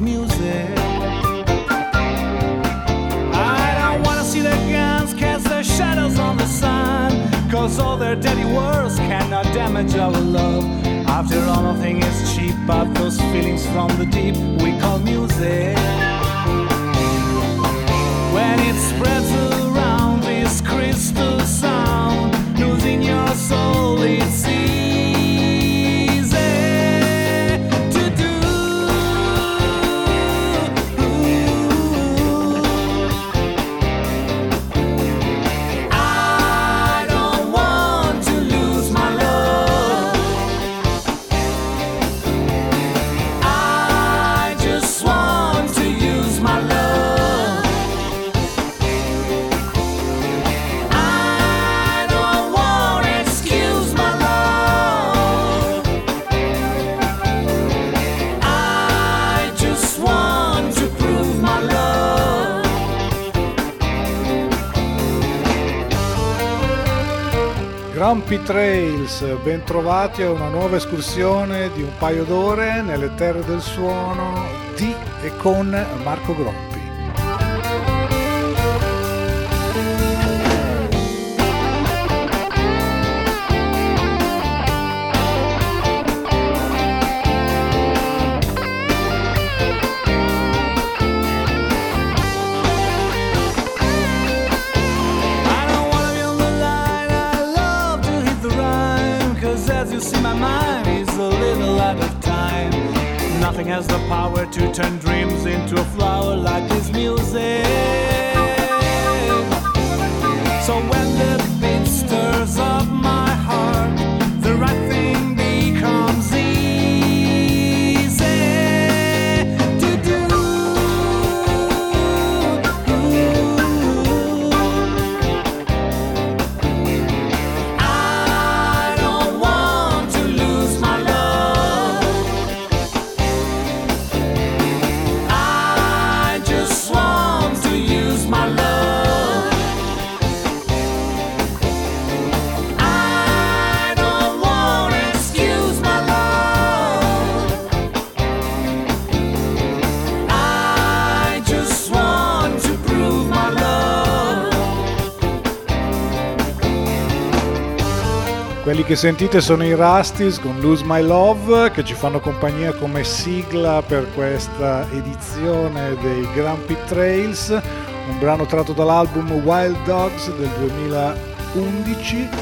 music. I don't wanna see the guns cast their shadows on the sun, cause all their dirty words cannot damage our love. After all, nothing is cheap, but those feelings from the deep we call music. When it spreads around this crystal sound, losing your soul, it's Grumpy Trails, ben trovati a una nuova escursione di un paio d'ore nelle terre del suono di e con Marco Grompi. Che sentite sono i Rusties con Lose My Love che ci fanno compagnia come sigla per questa edizione dei Grumpy Trails, un brano tratto dall'album Wild Dogs del 2011.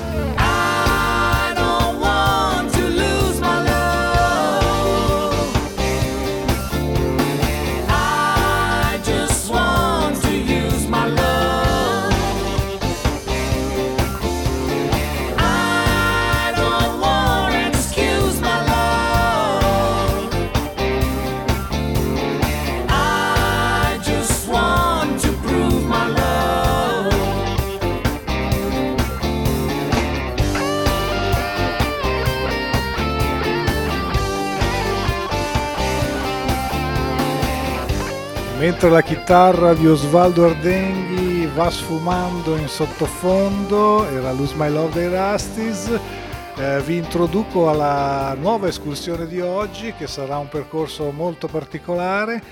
Mentre la chitarra di Osvaldo Ardenghi va sfumando in sottofondo, era Lose My Love dei Rusties, eh, vi introduco alla nuova escursione di oggi che sarà un percorso molto particolare.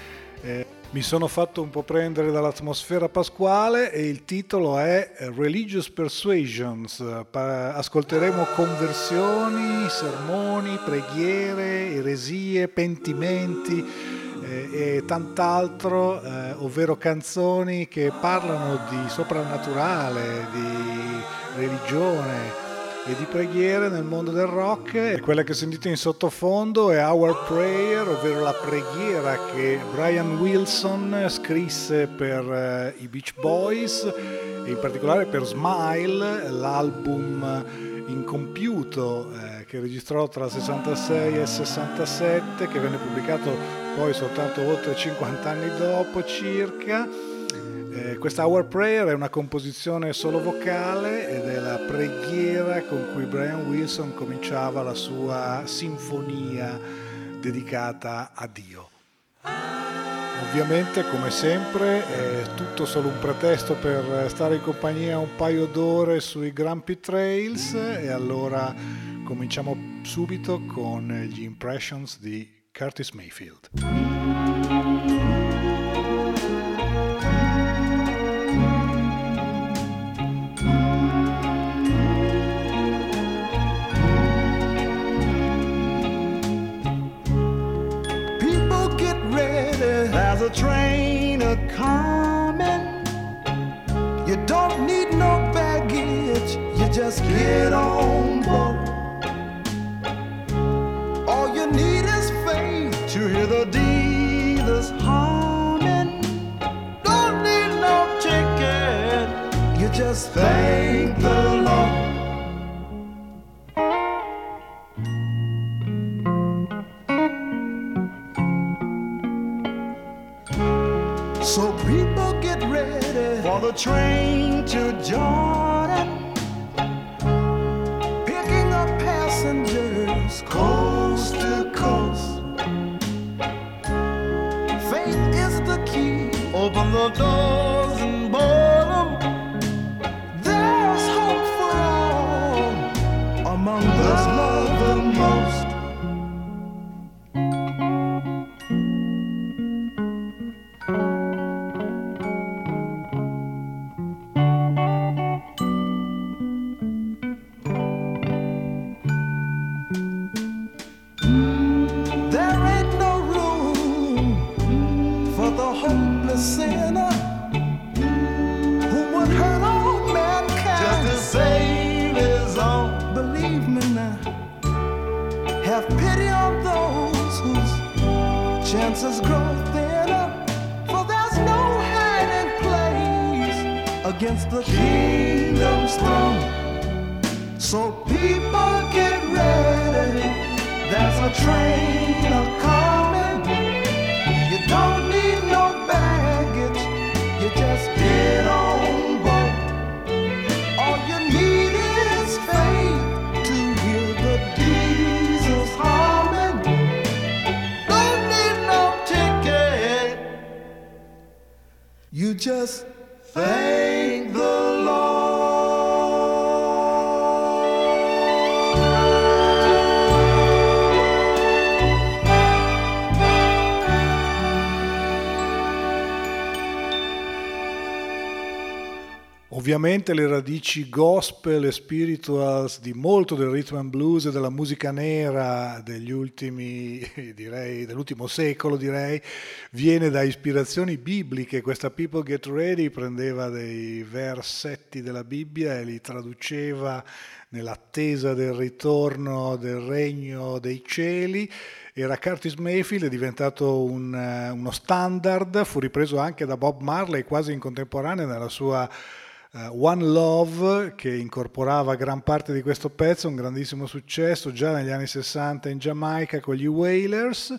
Eh, mi sono fatto un po' prendere dall'atmosfera pasquale e il titolo è Religious Persuasions. Ascolteremo conversioni, sermoni, preghiere, eresie, pentimenti e tant'altro, eh, ovvero canzoni che parlano di soprannaturale, di religione e di preghiere nel mondo del rock. Quella che sentite in sottofondo è Our Prayer, ovvero la preghiera che Brian Wilson scrisse per eh, i Beach Boys e in particolare per Smile, l'album incompiuto eh, che registrò tra il 66 e il 67, che venne pubblicato poi soltanto oltre 50 anni dopo circa. Eh, questa Our Prayer è una composizione solo vocale ed è la preghiera con cui Brian Wilson cominciava la sua sinfonia dedicata a Dio. Ovviamente, come sempre, è tutto solo un pretesto per stare in compagnia un paio d'ore sui Grumpy Trails e allora cominciamo subito con gli impressions di Curtis Mayfield. a train a coming. You don't need no baggage, you just get on Don't need no ticket, you just thank the Lord. So people get ready for the train to Jordan, picking up passengers coast voltou. for there's no hiding place against the kingdom's throne. So people get ready, there's a train just fade. Ovviamente le radici gospel e spirituals di molto del rhythm and blues e della musica nera degli ultimi, direi, dell'ultimo secolo, direi, viene da ispirazioni bibliche. Questa People Get Ready prendeva dei versetti della Bibbia e li traduceva nell'attesa del ritorno del regno dei cieli era Curtis Mayfield, è diventato un, uno standard, fu ripreso anche da Bob Marley quasi in contemporanea nella sua One Love che incorporava gran parte di questo pezzo, un grandissimo successo già negli anni 60 in Giamaica con gli Wailers,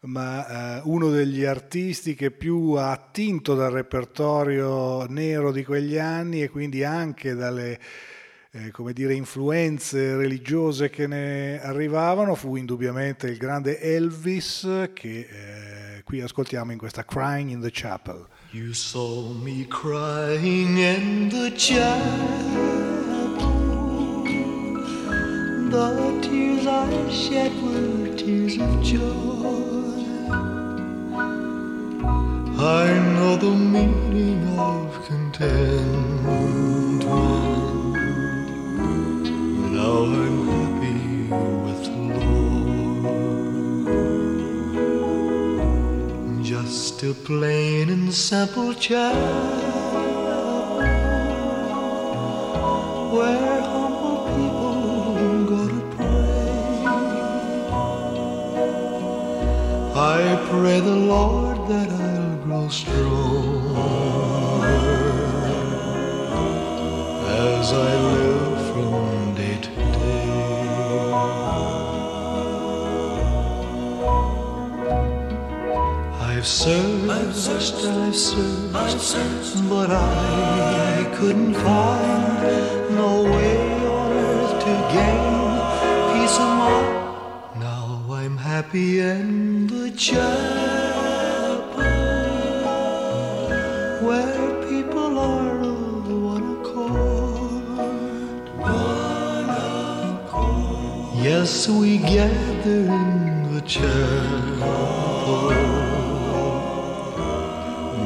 ma uh, uno degli artisti che più ha attinto dal repertorio nero di quegli anni e quindi anche dalle eh, come dire, influenze religiose che ne arrivavano fu indubbiamente il grande Elvis che eh, qui ascoltiamo in questa Crying in the Chapel. You saw me crying in the chapel. The tears I shed were tears of joy. I know the meaning of contentment. Now I'm happy just a plain and simple child where humble people go to pray. I pray the Lord that I'll grow stronger as I live searched, I've searched, I've searched, I've searched, but I couldn't find no way on earth to gain peace of mind. Now I'm happy in the chapel where people are of one accord. One accord. Yes, we gather in the chapel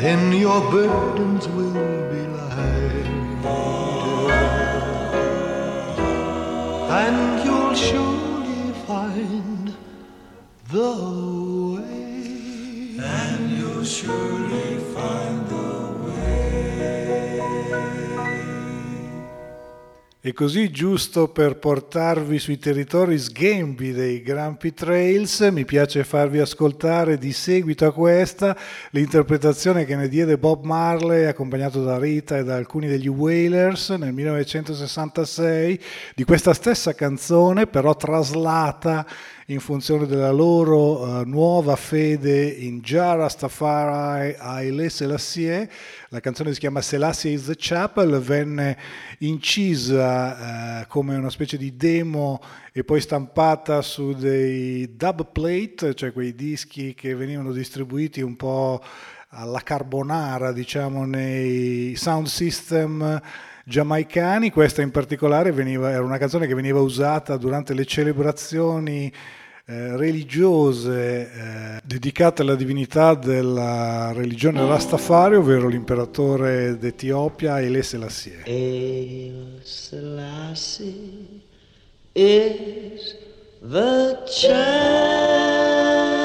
Then your burdens will be lighter. And you'll surely find the E così, giusto per portarvi sui territori sghembi dei Grumpy Trails, mi piace farvi ascoltare di seguito a questa l'interpretazione che ne diede Bob Marley, accompagnato da Rita e da alcuni degli Wailers nel 1966, di questa stessa canzone, però traslata in funzione della loro uh, nuova fede in Jah Rastafari Haile Selassie. La canzone si chiama Selassie is the Chapel, venne incisa uh, come una specie di demo e poi stampata su dei dub plate, cioè quei dischi che venivano distribuiti un po' alla carbonara, diciamo, nei sound system giamaicani. Questa in particolare veniva, era una canzone che veniva usata durante le celebrazioni eh, religiose eh, dedicate alla divinità della religione Rastafari, ovvero l'imperatore d'Etiopia Haile Selassie. Haile Selassie is the champion.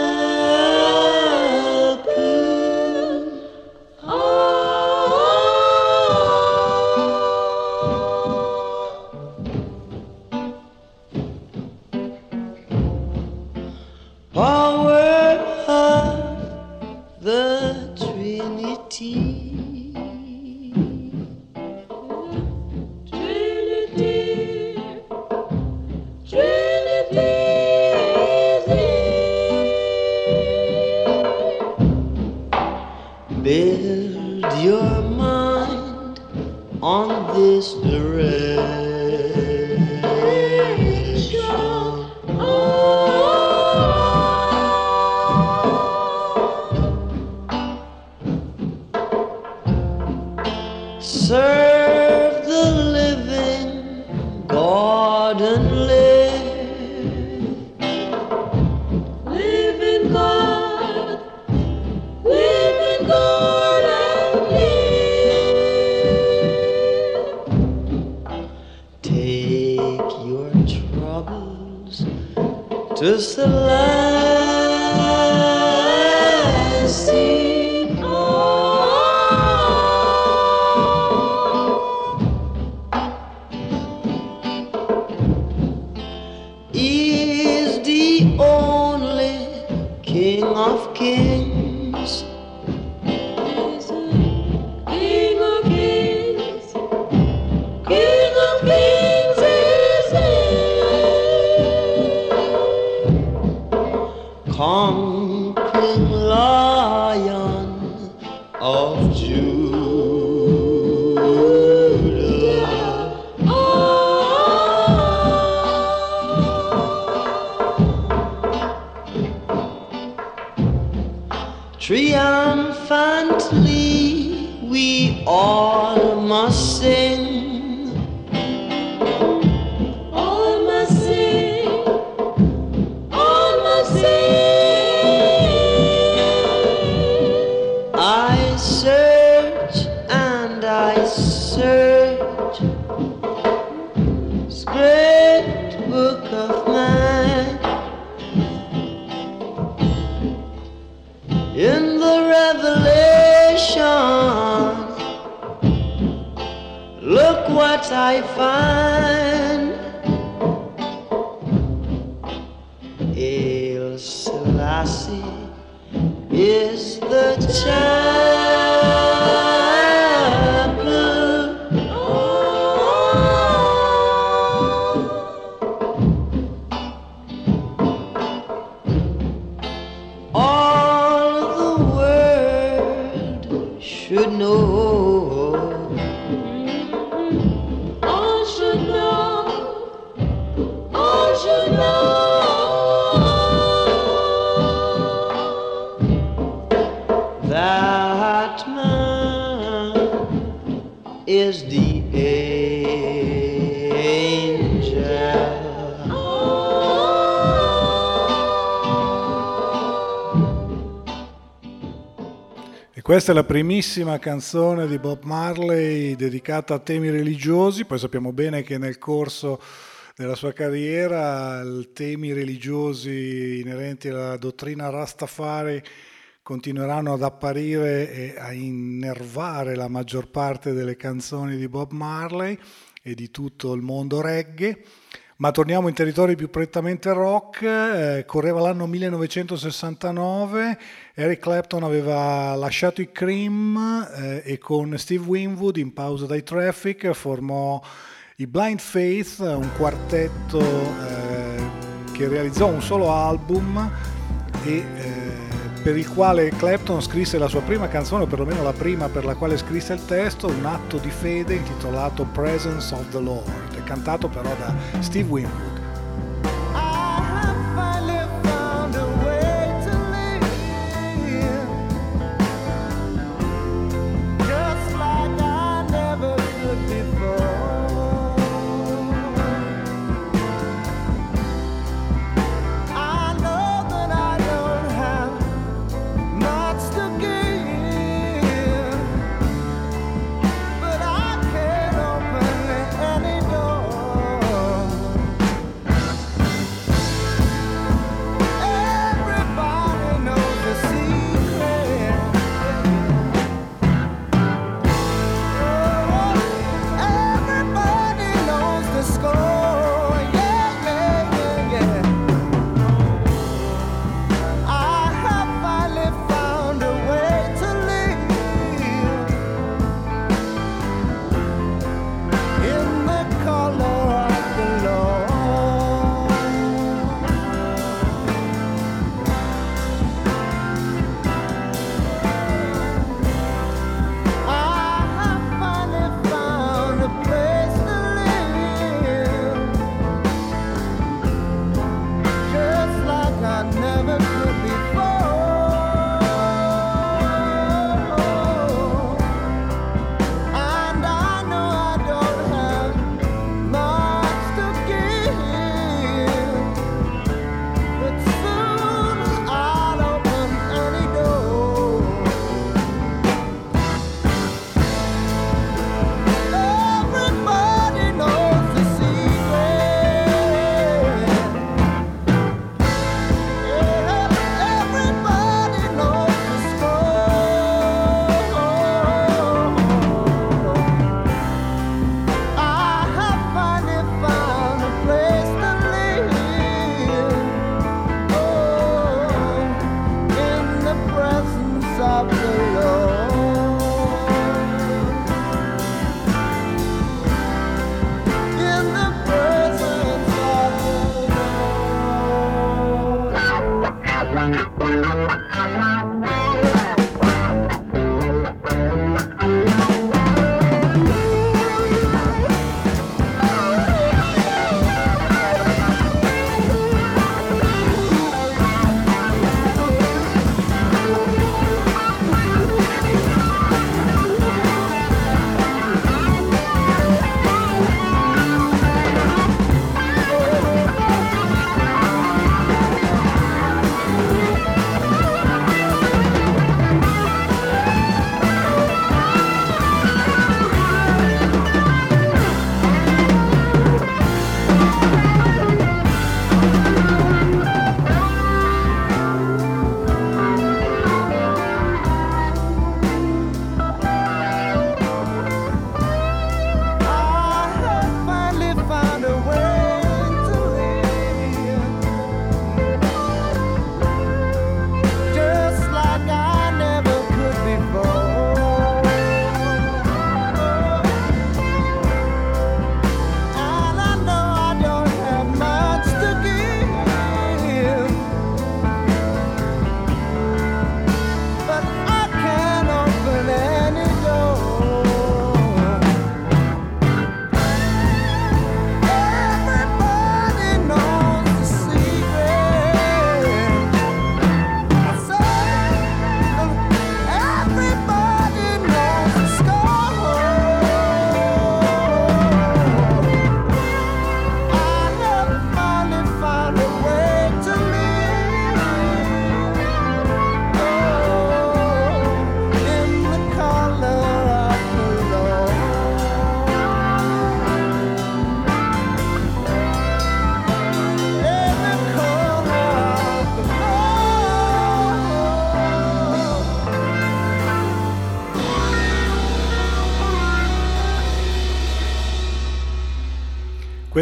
Should know. Questa è la primissima canzone di Bob Marley dedicata a temi religiosi, poi sappiamo bene che nel corso della sua carriera temi religiosi inerenti alla dottrina Rastafari continueranno ad apparire e a innervare la maggior parte delle canzoni di Bob Marley e di tutto il mondo reggae. Ma torniamo in territori più prettamente rock, eh, correva l'anno 1969, Eric Clapton aveva lasciato i Cream eh, e con Steve Winwood in pausa dai Traffic formò i Blind Faith, un quartetto eh, che realizzò un solo album e eh, per il quale Clapton scrisse la sua prima canzone, o perlomeno la prima per la quale scrisse il testo, un atto di fede intitolato Presence of the Lord, cantato però da Steve Winwood.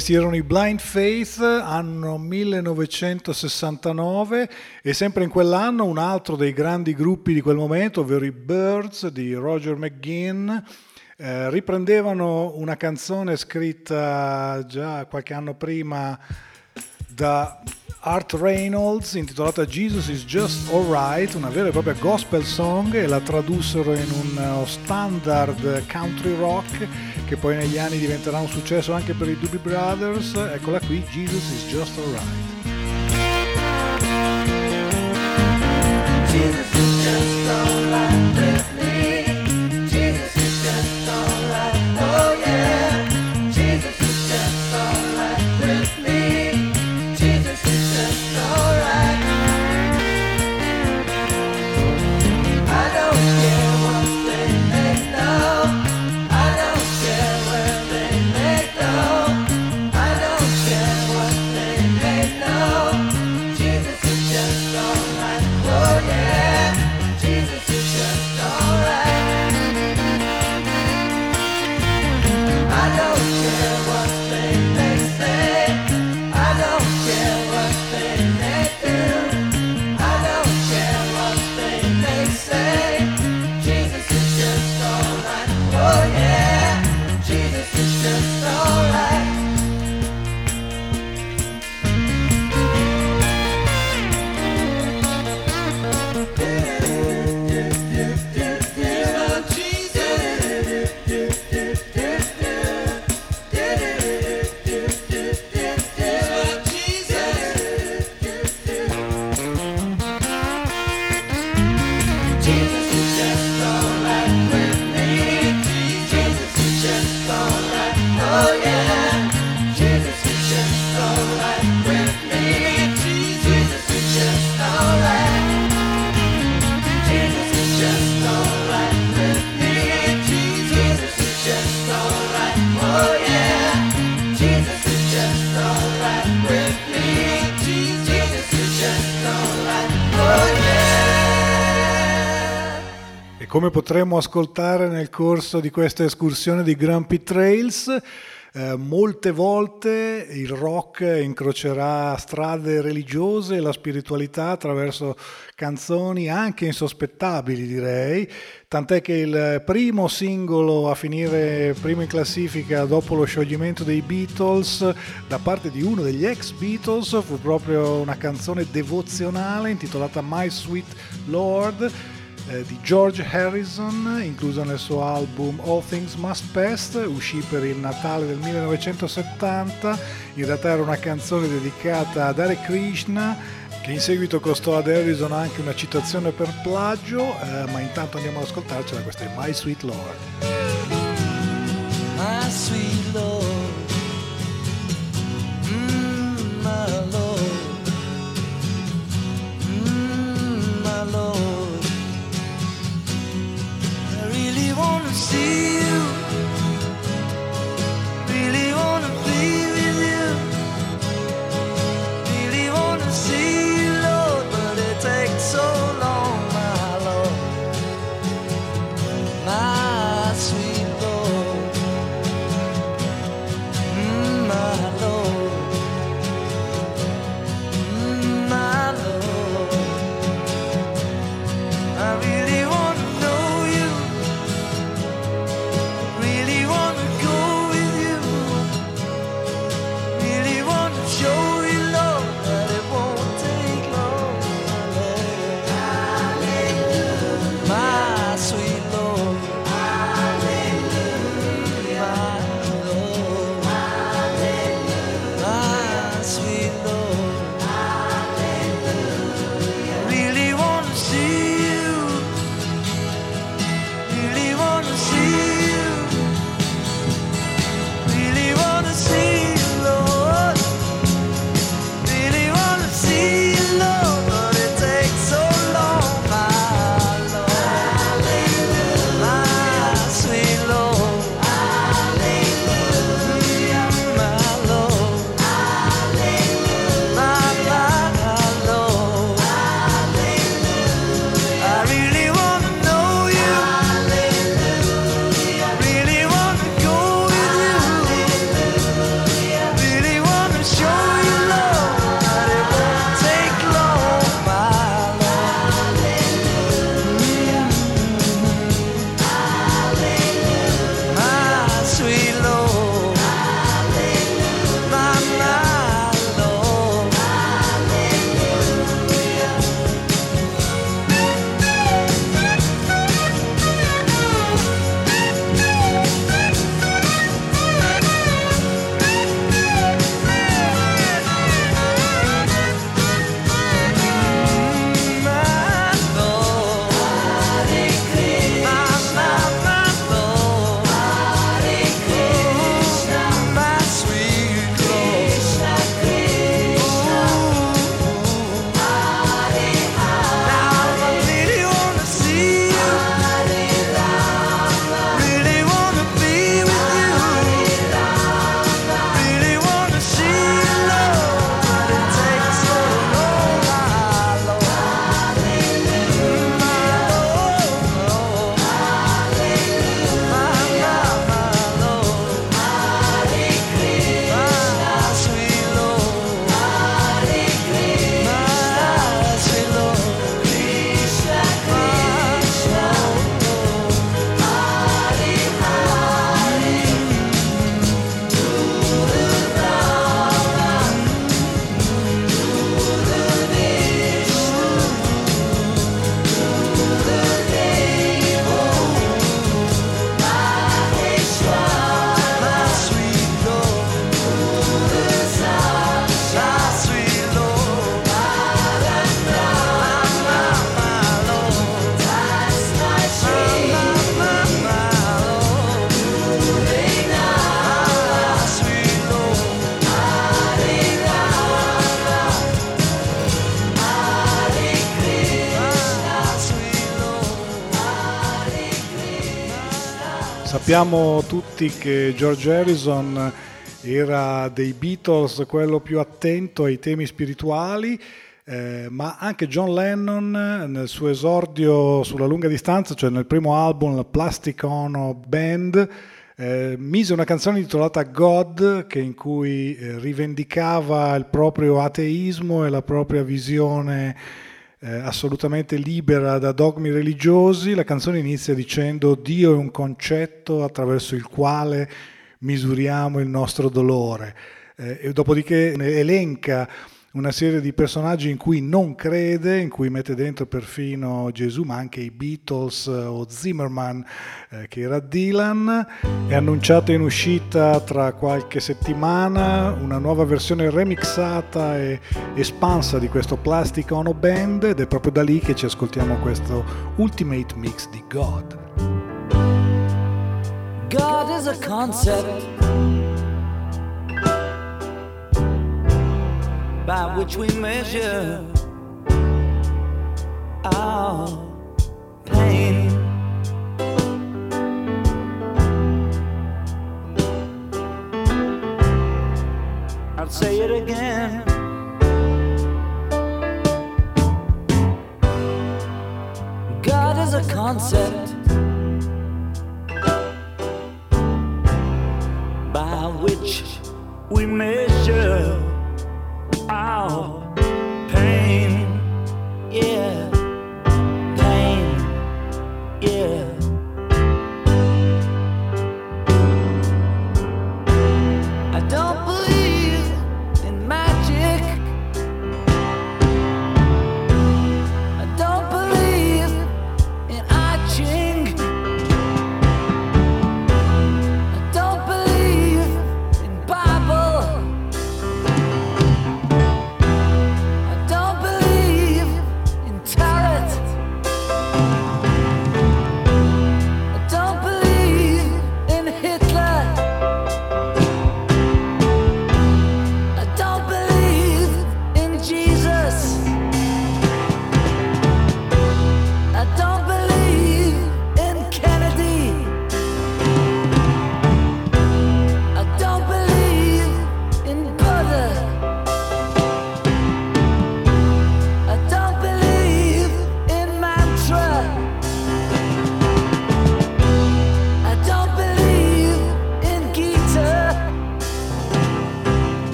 Questi erano i Blind Faith, anno 1969 e sempre in quell'anno un altro dei grandi gruppi di quel momento, ovvero i Birds di Roger McGinn, eh, riprendevano una canzone scritta già qualche anno prima da Art Reynolds intitolata Jesus is Just Alright, una vera e propria gospel song e la tradussero in un standard country rock che poi negli anni diventerà un successo anche per i Doobie Brothers. Eccola qui, Jesus is Just Alright. Jesus come potremo ascoltare nel corso di questa escursione di Grumpy Trails, eh, molte volte il rock incrocerà strade religiose e la spiritualità attraverso canzoni anche insospettabili, direi, tant'è che il primo singolo a finire primo in classifica dopo lo scioglimento dei Beatles da parte di uno degli ex Beatles fu proprio una canzone devozionale intitolata My Sweet Lord eh, di George Harrison, inclusa nel suo album All Things Must Pass, uscì per il Natale del 1970. In realtà era una canzone dedicata ad Hare Krishna, che in seguito costò ad Harrison anche una citazione per plagio, eh, ma intanto andiamo ad ascoltarcela, questa è My Sweet Lord. my sweet Lord, mm, my Lord, mm, my Lord. To see you, Sappiamo tutti che George Harrison era dei Beatles quello più attento ai temi spirituali, eh, ma anche John Lennon nel suo esordio sulla lunga distanza, cioè nel primo album, la Plastic Ono Band, eh, mise una canzone intitolata God in cui eh, rivendicava il proprio ateismo e la propria visione eh, assolutamente libera da dogmi religiosi. La canzone inizia dicendo Dio è un concetto attraverso il quale misuriamo il nostro dolore. Eh, e dopodiché elenca una serie di personaggi in cui non crede, in cui mette dentro perfino Gesù, ma anche i Beatles o Zimmerman, eh, che era Dylan. È annunciata in uscita tra qualche settimana una nuova versione remixata e espansa di questo Plastic Ono Band ed è proprio da lì che ci ascoltiamo questo Ultimate Mix di God. God is a concept by which we measure our pain. I'll say it again. God is a concept by which we measure our pain. Yeah,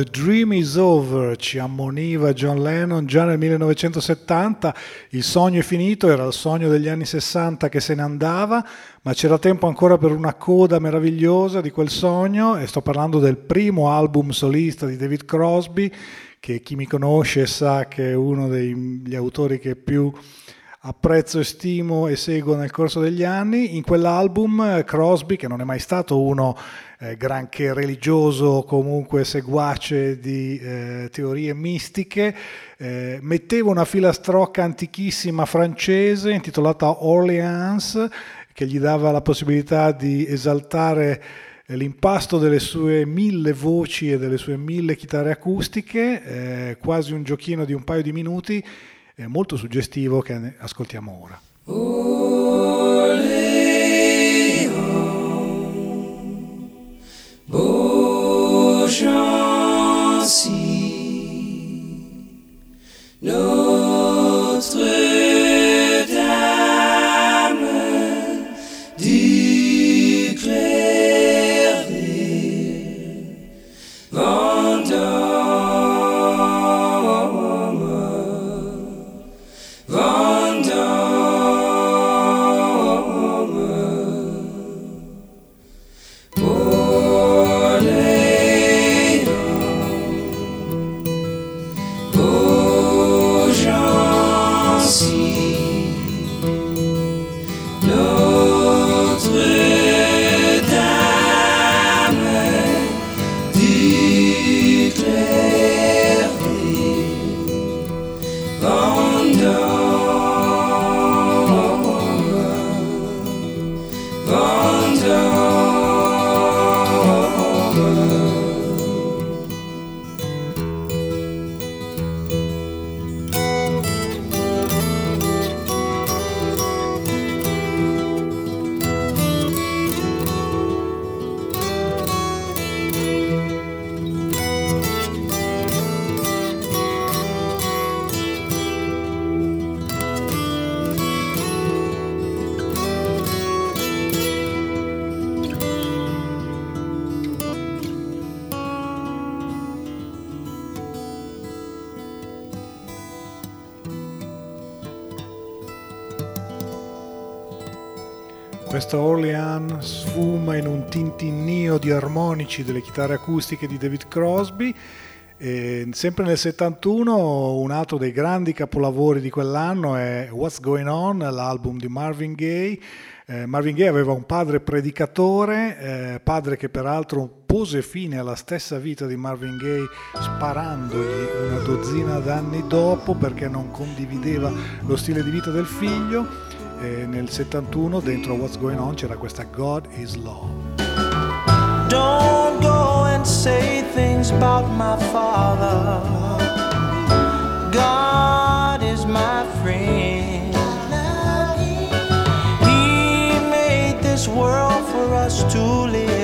The Dream is Over, ci ammoniva John Lennon già nel 1970, il sogno è finito, era il sogno degli anni 60 che se ne andava, ma c'era tempo ancora per una coda meravigliosa di quel sogno e sto parlando del primo album solista di David Crosby, che chi mi conosce sa che è uno degli autori che più apprezzo e stimo e seguo nel corso degli anni. In quell'album Crosby, che non è mai stato uno eh, granché religioso, comunque seguace di eh, teorie mistiche, eh, metteva una filastrocca antichissima francese intitolata Orleans, che gli dava la possibilità di esaltare l'impasto delle sue mille voci e delle sue mille chitarre acustiche, eh, quasi un giochino di un paio di minuti, eh, molto suggestivo che ascoltiamo ora. Orleans. Beaugency, notre tintinnio di armonici delle chitarre acustiche di David Crosby. E sempre nel 71 un altro dei grandi capolavori di quell'anno è What's Going On, l'album di Marvin Gaye. Eh, Marvin Gaye aveva un padre predicatore, eh, padre che peraltro pose fine alla stessa vita di Marvin Gaye sparandogli una dozzina d'anni dopo perché non condivideva lo stile di vita del figlio e nel 71 dentro What's Going On c'era questa God is Love. Don't go and say things about my father. God is my friend. He made this world for us to live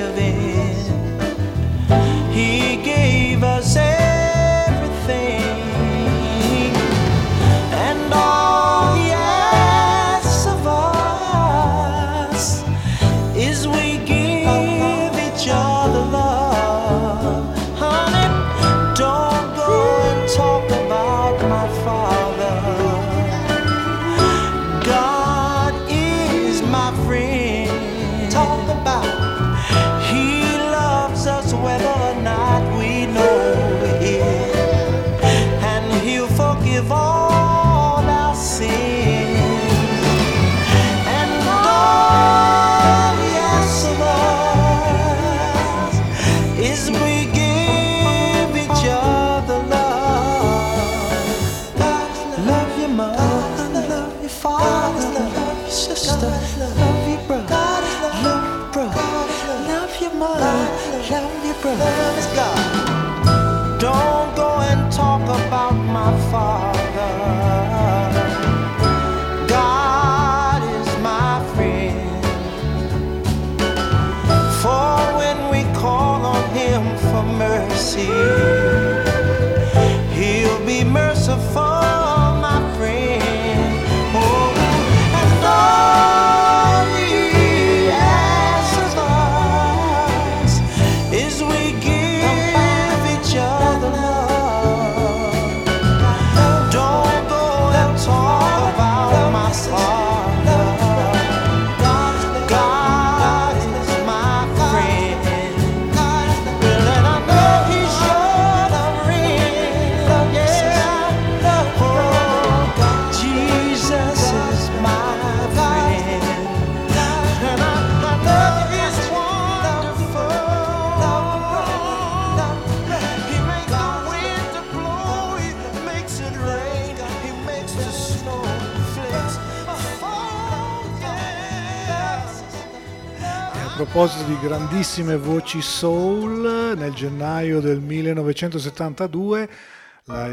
proposito di grandissime voci soul, nel gennaio del 1972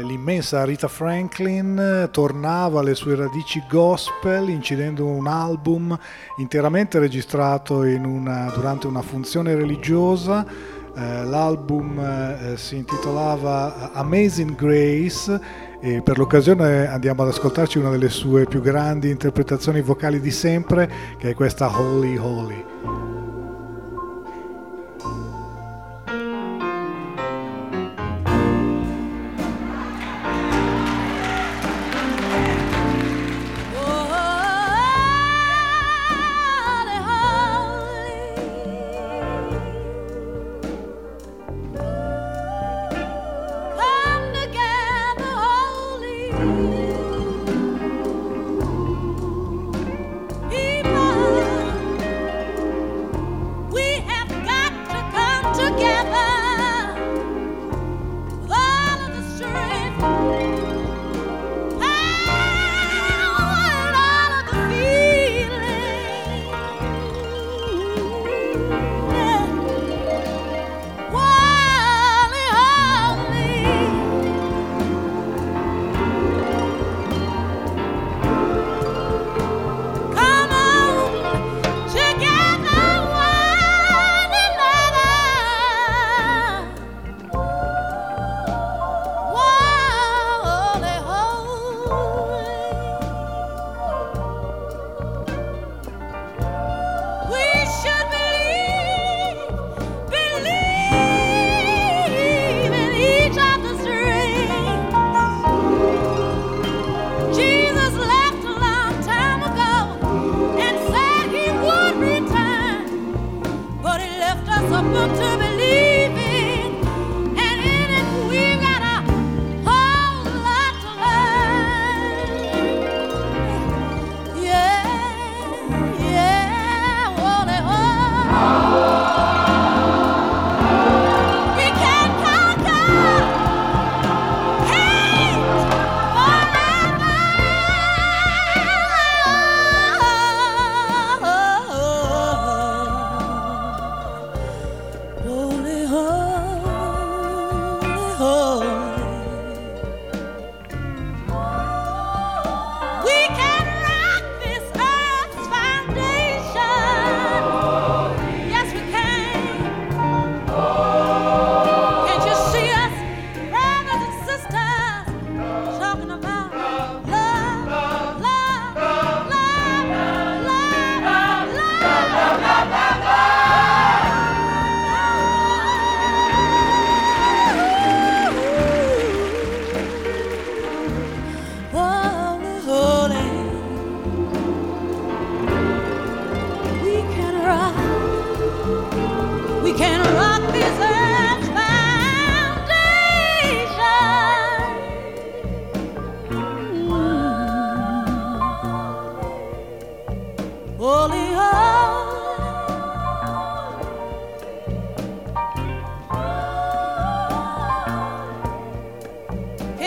l'immensa Rita Franklin tornava alle sue radici gospel incidendo un album interamente registrato una, durante una funzione religiosa. Eh, l'album eh, si intitolava Amazing Grace e per l'occasione andiamo ad ascoltarci una delle sue più grandi interpretazioni vocali di sempre che è questa Holy Holy.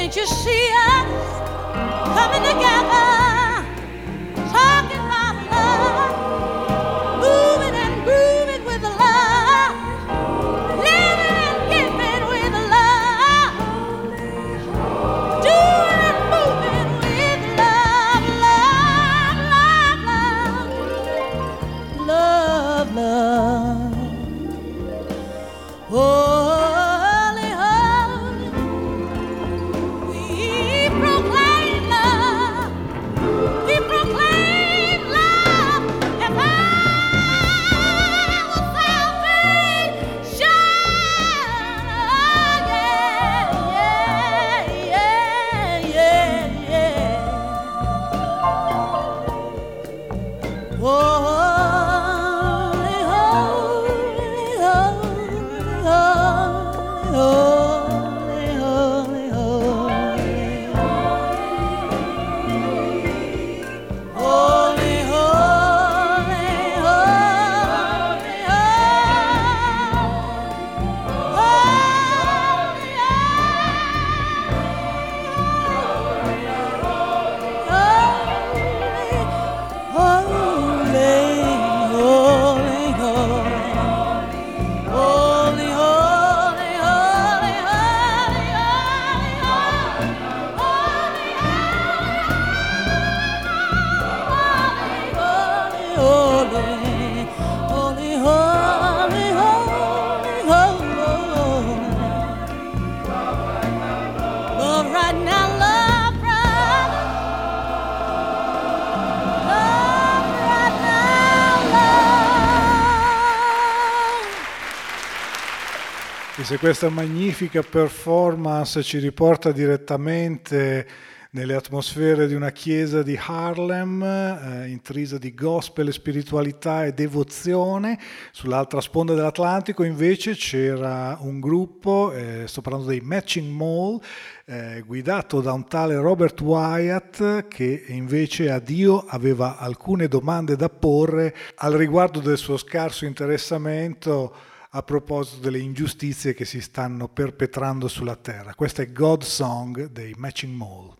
Can't you see us coming together? Se questa magnifica performance ci riporta direttamente nelle atmosfere di una chiesa di Harlem, eh, intrisa di gospel, spiritualità e devozione. Sull'altra sponda dell'Atlantico invece c'era un gruppo, eh, sto parlando dei Matching Mall, eh, guidato da un tale Robert Wyatt che invece a Dio aveva alcune domande da porre al riguardo del suo scarso interessamento a proposito delle ingiustizie che si stanno perpetrando sulla terra. Questa è God Song dei Matching Mall.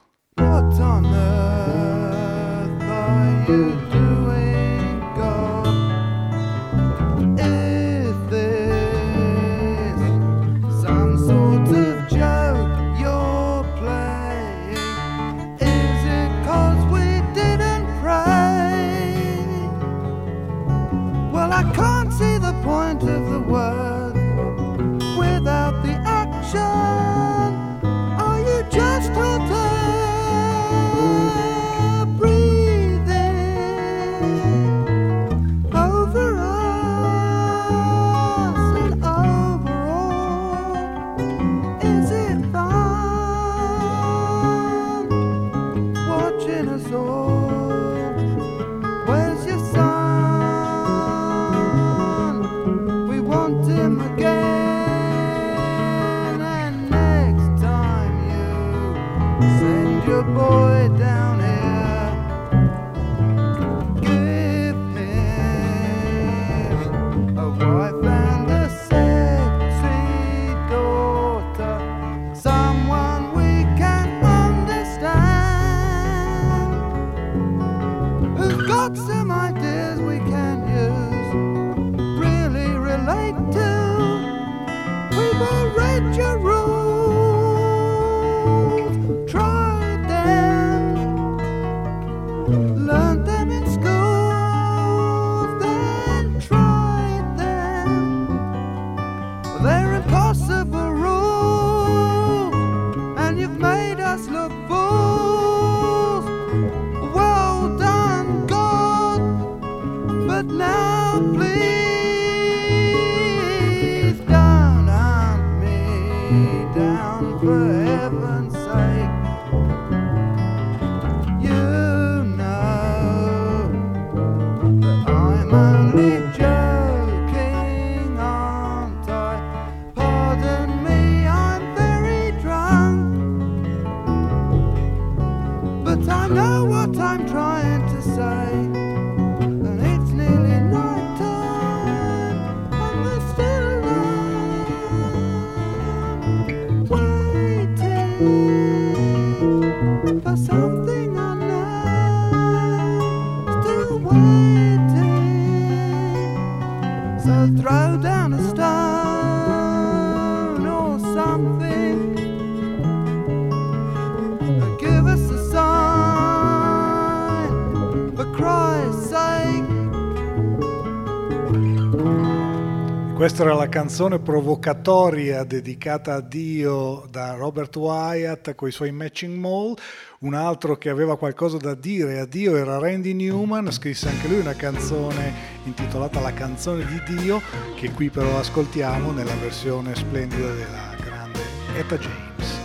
Questa era la canzone provocatoria dedicata a Dio da Robert Wyatt con i suoi Matching Mall. Un altro che aveva qualcosa da dire a Dio era Randy Newman, scrisse anche lui una canzone intitolata La canzone di Dio, che qui però ascoltiamo nella versione splendida della grande Etta James.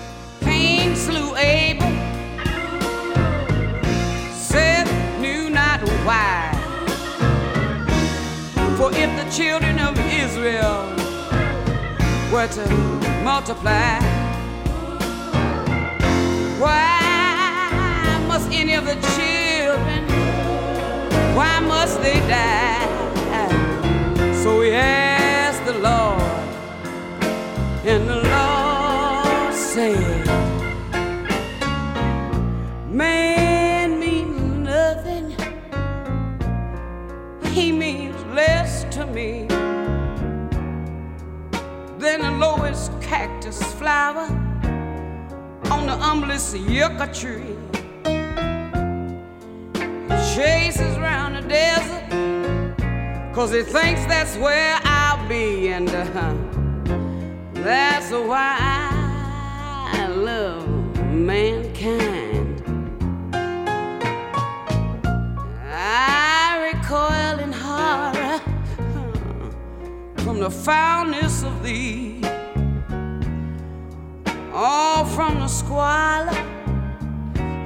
For if the children of Israel were to multiply, why must any of the children, why must they die? So we ask the Lord, and the to me than the lowest cactus flower on the humblest yucca tree. Chases round the desert, cause he thinks that's where I'll be, and uh, that's why I love mankind. From the foulness of thee. all from the squalor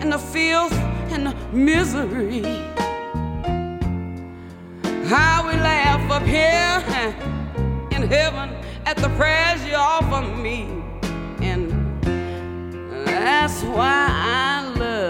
and the filth and the misery. How we laugh up here in heaven at the prayers you offer me. And that's why I love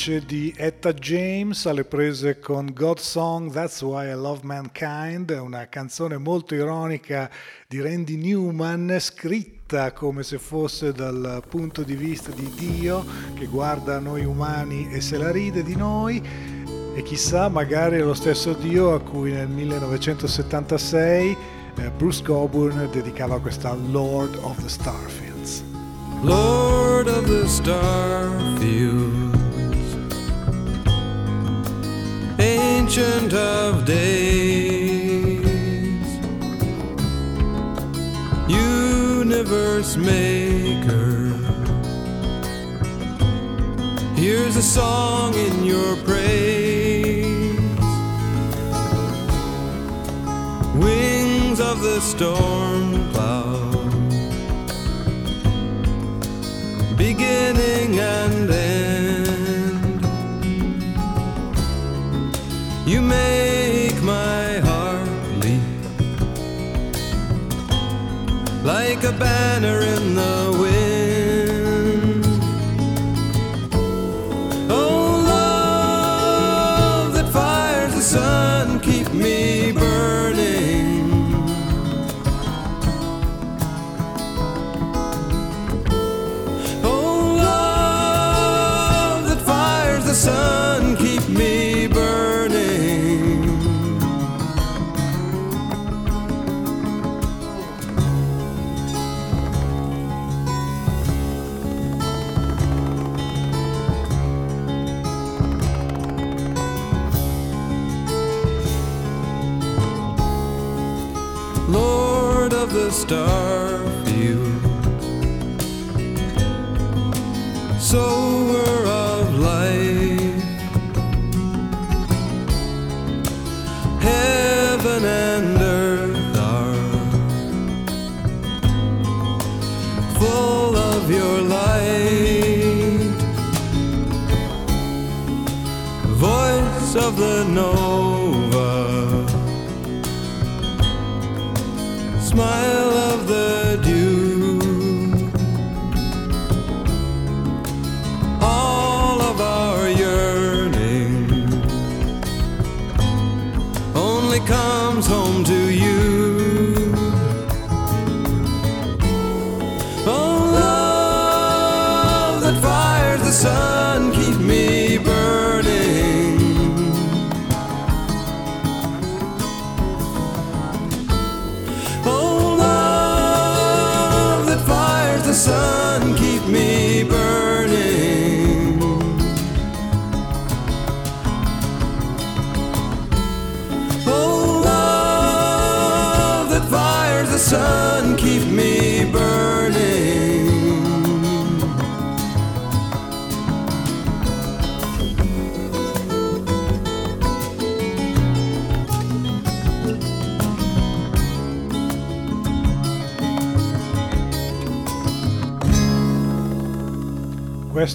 voce di Etta James alle prese con God Song That's Why I Love Mankind, una canzone molto ironica di Randy Newman, scritta come se fosse dal punto di vista di Dio che guarda noi umani e se la ride di noi. E chissà, magari è lo stesso Dio a cui nel 1976 eh, Bruce Coburn dedicava questa Lord of the Starfields. Lord of the Starfields, Ancient of Days, Universe Maker. Here's a song in your praise. Wings of the storm cloud beginning and end. You make my heart leap like a banner in the wind. Of the Starfield, sower of life, heaven and earth are full of your light, voice of the Nova.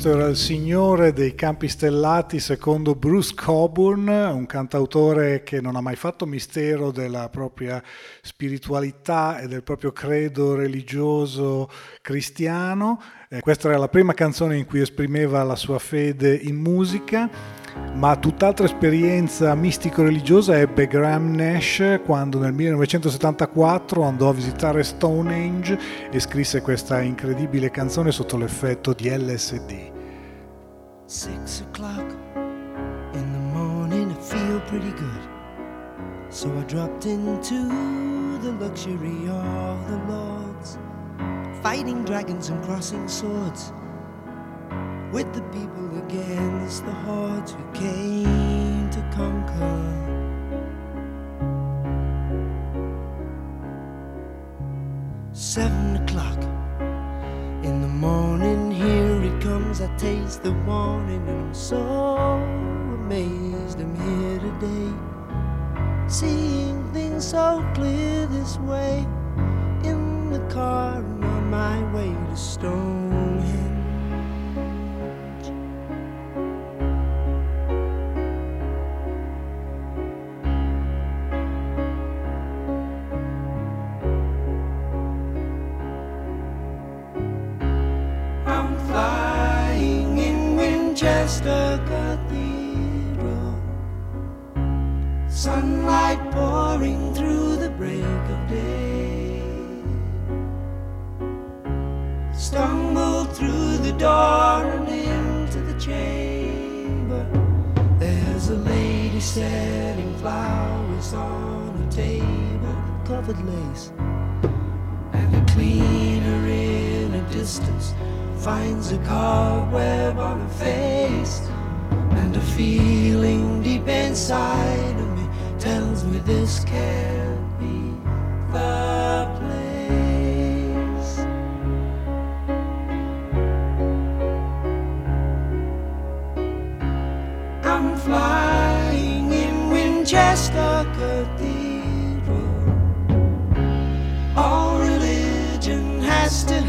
Questo era il signore dei campi stellati secondo Bruce Coburn, un cantautore che non ha mai fatto mistero della propria spiritualità e del proprio credo religioso cristiano. Eh, questa era la prima canzone in cui esprimeva la sua fede in musica, ma tutt'altra esperienza mistico-religiosa ebbe Graham Nash quando nel 1974 andò a visitare Stonehenge e scrisse questa incredibile canzone sotto l'effetto di LSD. Six o'clock in the morning, I feel pretty good. So I dropped into the luxury of the lords, fighting dragons and crossing swords with the people against the hordes who came to conquer. Seven o'clock in the morning, here it comes. I taste the warning, and I'm so amazed I'm here today. Seeing things so clear this way in the car on my way to Stonehenge. In Winchester Cathedral. Sunlight pouring through the break of day. Stumbled through the door and into the chamber. There's a lady setting flowers on a table covered lace. And a a distance finds a cobweb on her face. And a feeling deep inside of me tells me this can't be the place. I'm flying in Winchester Cathedral. All religion has to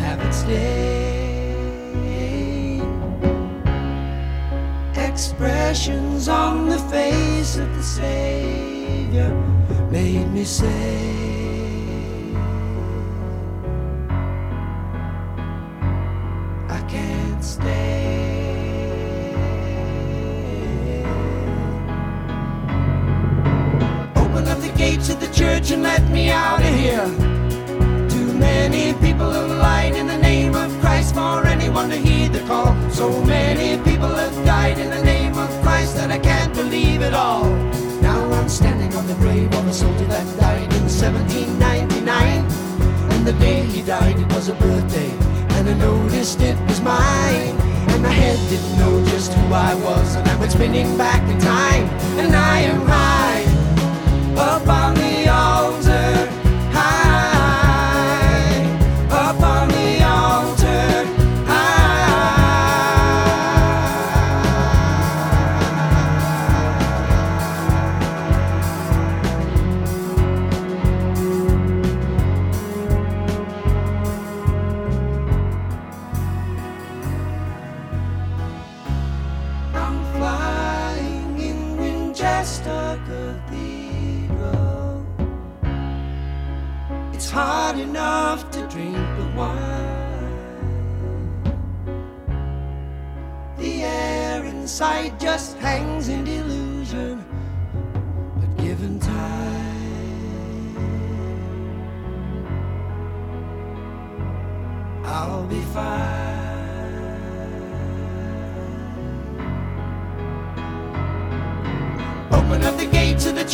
Expressions on the face of the Savior made me say, I can't stay. Open up the gates of the church and let me out of here. Too many people have for anyone to heed the call. So many people have died in the name of Christ that I can't believe it all. Now I'm standing on the grave of a soldier that died in 1799. And the day he died, it was a birthday. And I noticed it was mine. And my head didn't know just who I was. And I went spinning back in time. And I am high up on the altar.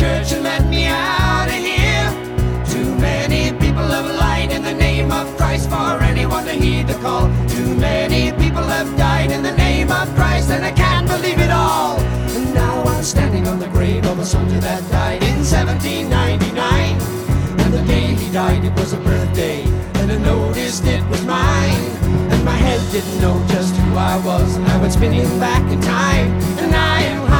Church and let me out of here. Too many people have lied in the name of Christ for anyone to heed the call. Too many people have died in the name of Christ, and I can't believe it all. And now I'm standing on the grave of a soldier that died in 1799. And the day he died, it was a birthday, and I noticed it was mine. And my head didn't know just who I was, I went spinning back in time, and I am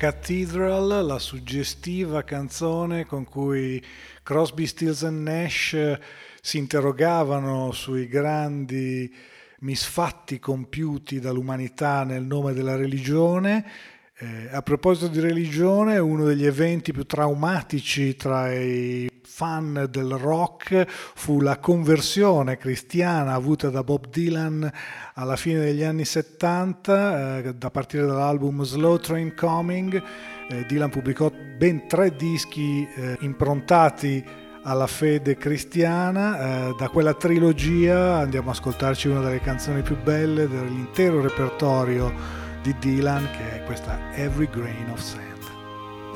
Cathedral, la suggestiva canzone con cui Crosby, Stills and Nash eh, si interrogavano sui grandi misfatti compiuti dall'umanità nel nome della religione. Eh, a proposito di religione, uno degli eventi più traumatici tra i fan del rock fu la conversione cristiana avuta da Bob Dylan alla fine degli anni 70, eh, partire dall'album Slow Train Coming. Eh, Dylan pubblicò ben tre dischi eh, improntati alla fede cristiana. Eh, da quella trilogia andiamo ad ascoltarci una delle canzoni più belle dell'intero repertorio di Dylan, che è questa Every Grain of Sand.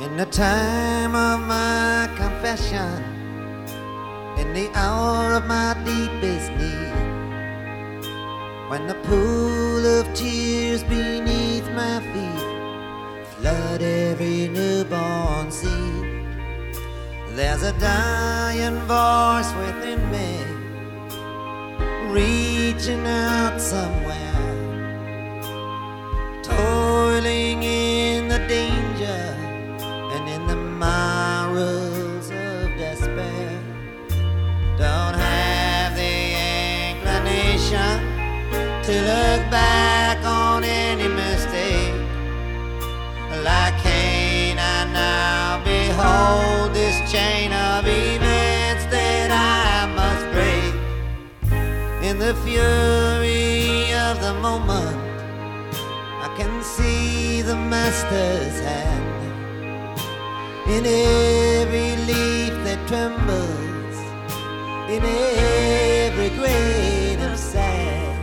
In the time of my confession, in the hour of my deepest need, when the pool of tears beneath my feet flood every newborn seed, there's a dying voice within me, reaching out somewhere, toiling in the fury of the moment, I can see the Master's hand in every leaf that trembles, in every grain of sand.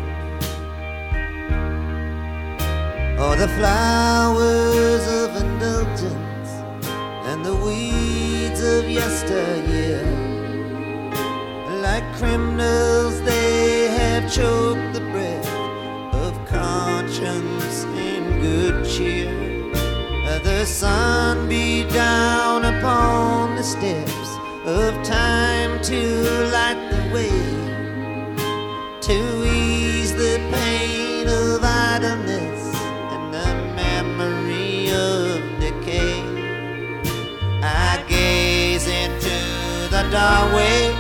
Oh, the flowers of indulgence and the weeds of yesteryear, like criminals, they have choked the breath of conscience in good cheer. Let The sun be down upon the steps of time to light the way, to ease the pain of idleness and the memory of decay. I gaze into the doorway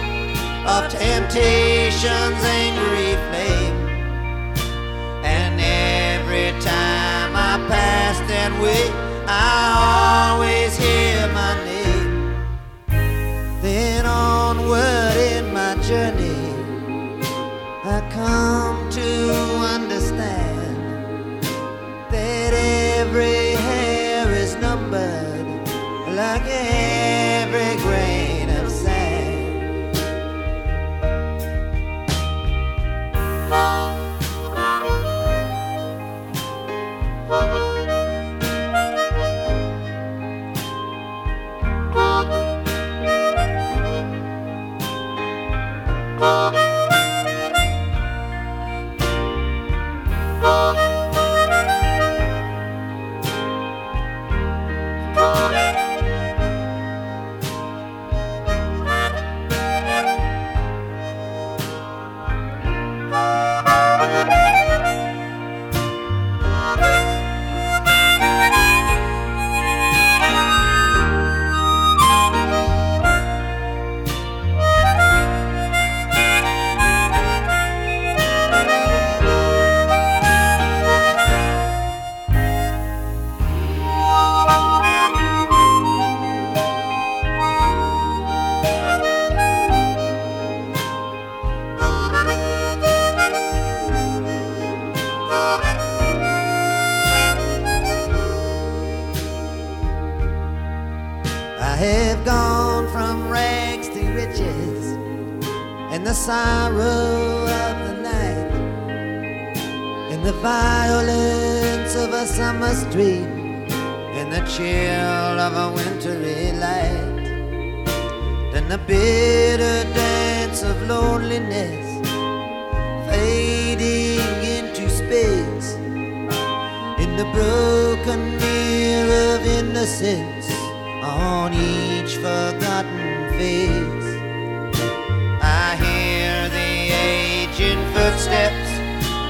of temptation's angry flame. And every time I pass that way, I always hear my name. Then onward in my journey, I come to understand that every hair is numbered like sorrow of the night, in the violence of a summer street, in the chill of a wintry light, then the bitter dance of loneliness fading into space. In the broken mirror of innocence on each forgotten face.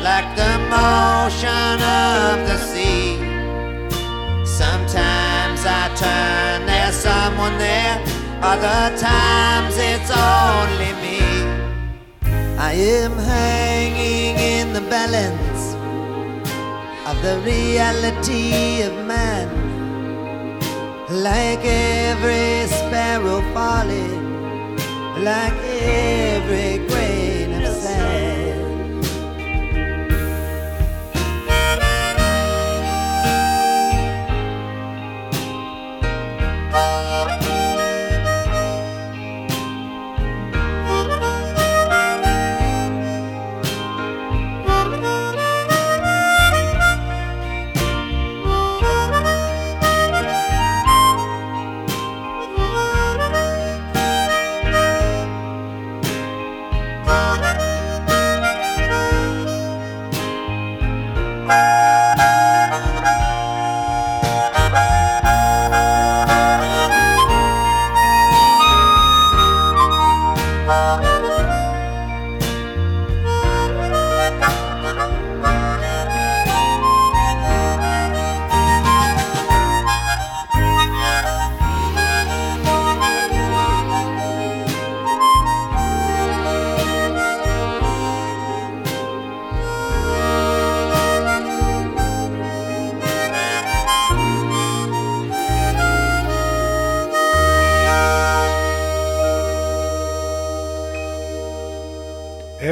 Like the motion of the sea. Sometimes I turn, there's someone there, other times it's only me. I am hanging in the balance of the reality of man, like every sparrow falling, like every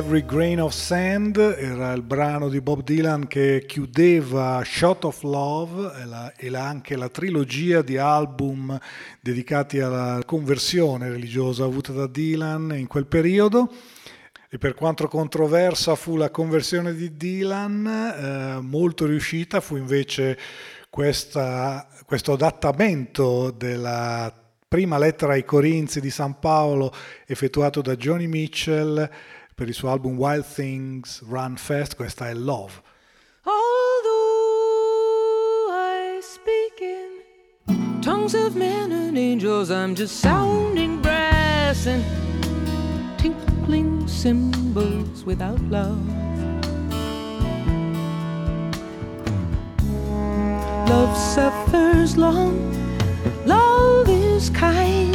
Every Grain of Sand era il brano di Bob Dylan che chiudeva Shot of Love e, anche la trilogia di album dedicati alla conversione religiosa avuta da Dylan in quel periodo. E per quanto controversa fu la conversione di Dylan, eh, molto riuscita fu invece questa- questo adattamento della prima lettera ai Corinzi di San Paolo effettuato da Johnny Mitchell per il suo album Wild Things Run Fast, questa è Love. Although I speak in tongues of men and angels, I'm just sounding brass and tinkling cymbals without love. Love suffers long, love is kind.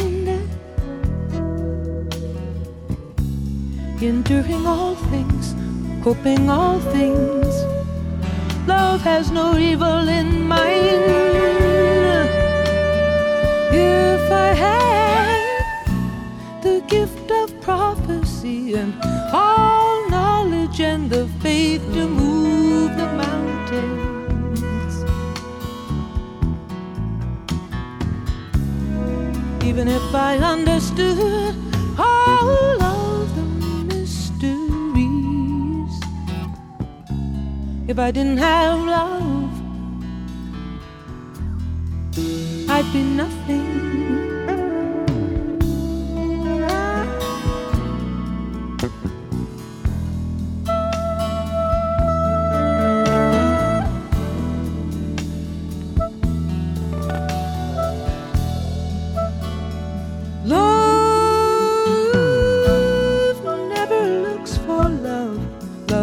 Enduring all things, hoping all things. Love has no evil in mind. If I had the gift of prophecy and all knowledge and the faith to move the mountains, even if I understood all if I didn't have love, I'd be nothing.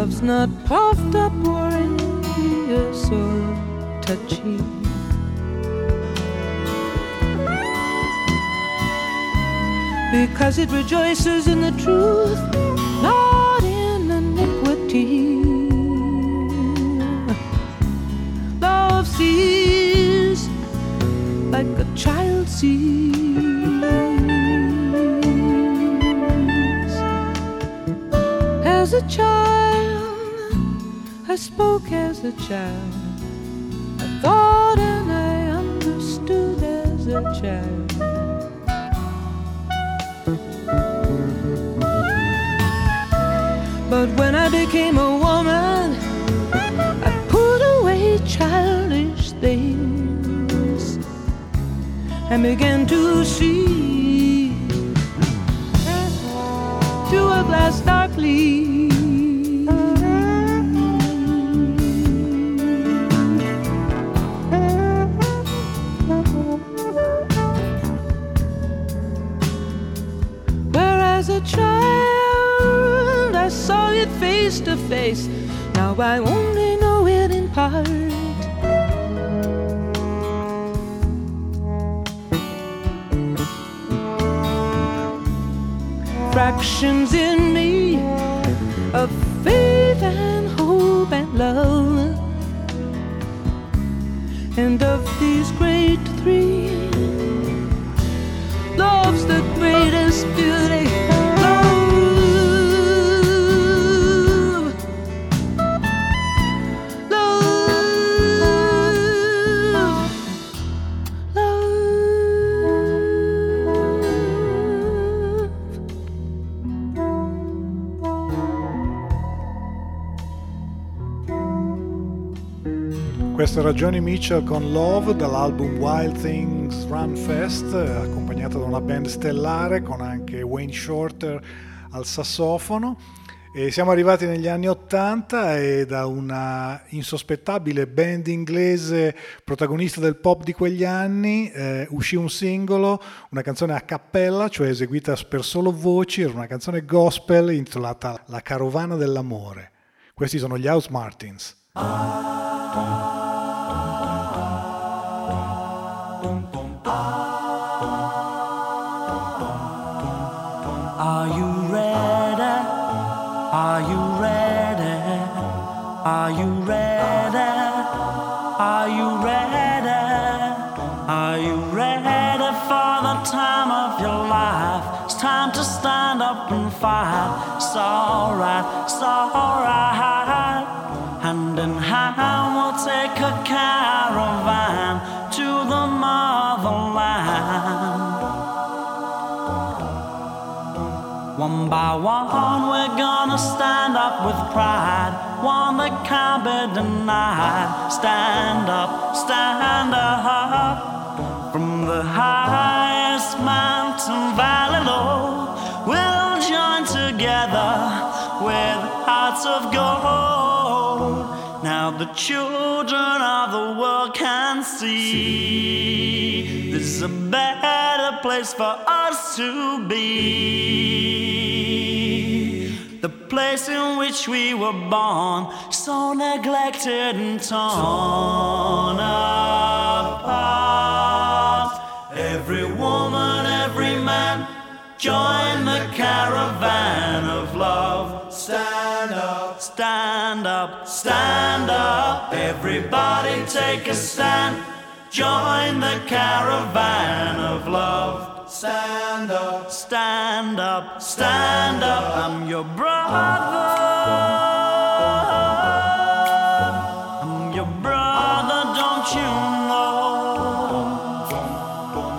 Love's not puffed up or envious or touchy. Because it rejoices in the truth, not in iniquity. Love sees like a child sees. As a child, I spoke as a child. I thought and I understood as a child. But when I became a woman, I put away childish things and began to see through a glass darkly. Now I only know it in part. Fractions in era Johnny Mitchell con Love dall'album Wild Things Run Fest, accompagnata da una band stellare con anche Wayne Shorter al sassofono. E siamo arrivati negli anni Ottanta e da una insospettabile band inglese protagonista del pop di quegli anni eh, uscì un singolo, una canzone a cappella, cioè eseguita per solo voci, era una canzone gospel intitolata La carovana dell'amore. Questi sono gli House Martins. Are It's alright, it's alright. Hand in hand, we'll take a caravan to the motherland. One by one, we're gonna stand up with pride. One that can't be denied. Stand up, stand up. From the highest mountain valley together with hearts of gold. Now the children of the world can see this is a better place for us to be. The place in which we were born, so neglected and torn apart. Every woman, every man, join the caravan of love. Stand up, stand up, stand up. Everybody take a stand. Join the caravan of love. Stand up, stand up, stand up. I'm your brother. I'm your brother, don't you know?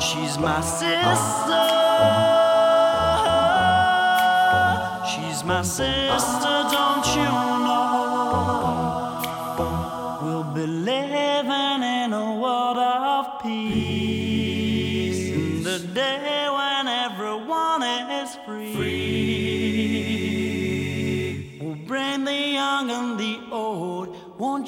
She's my sister.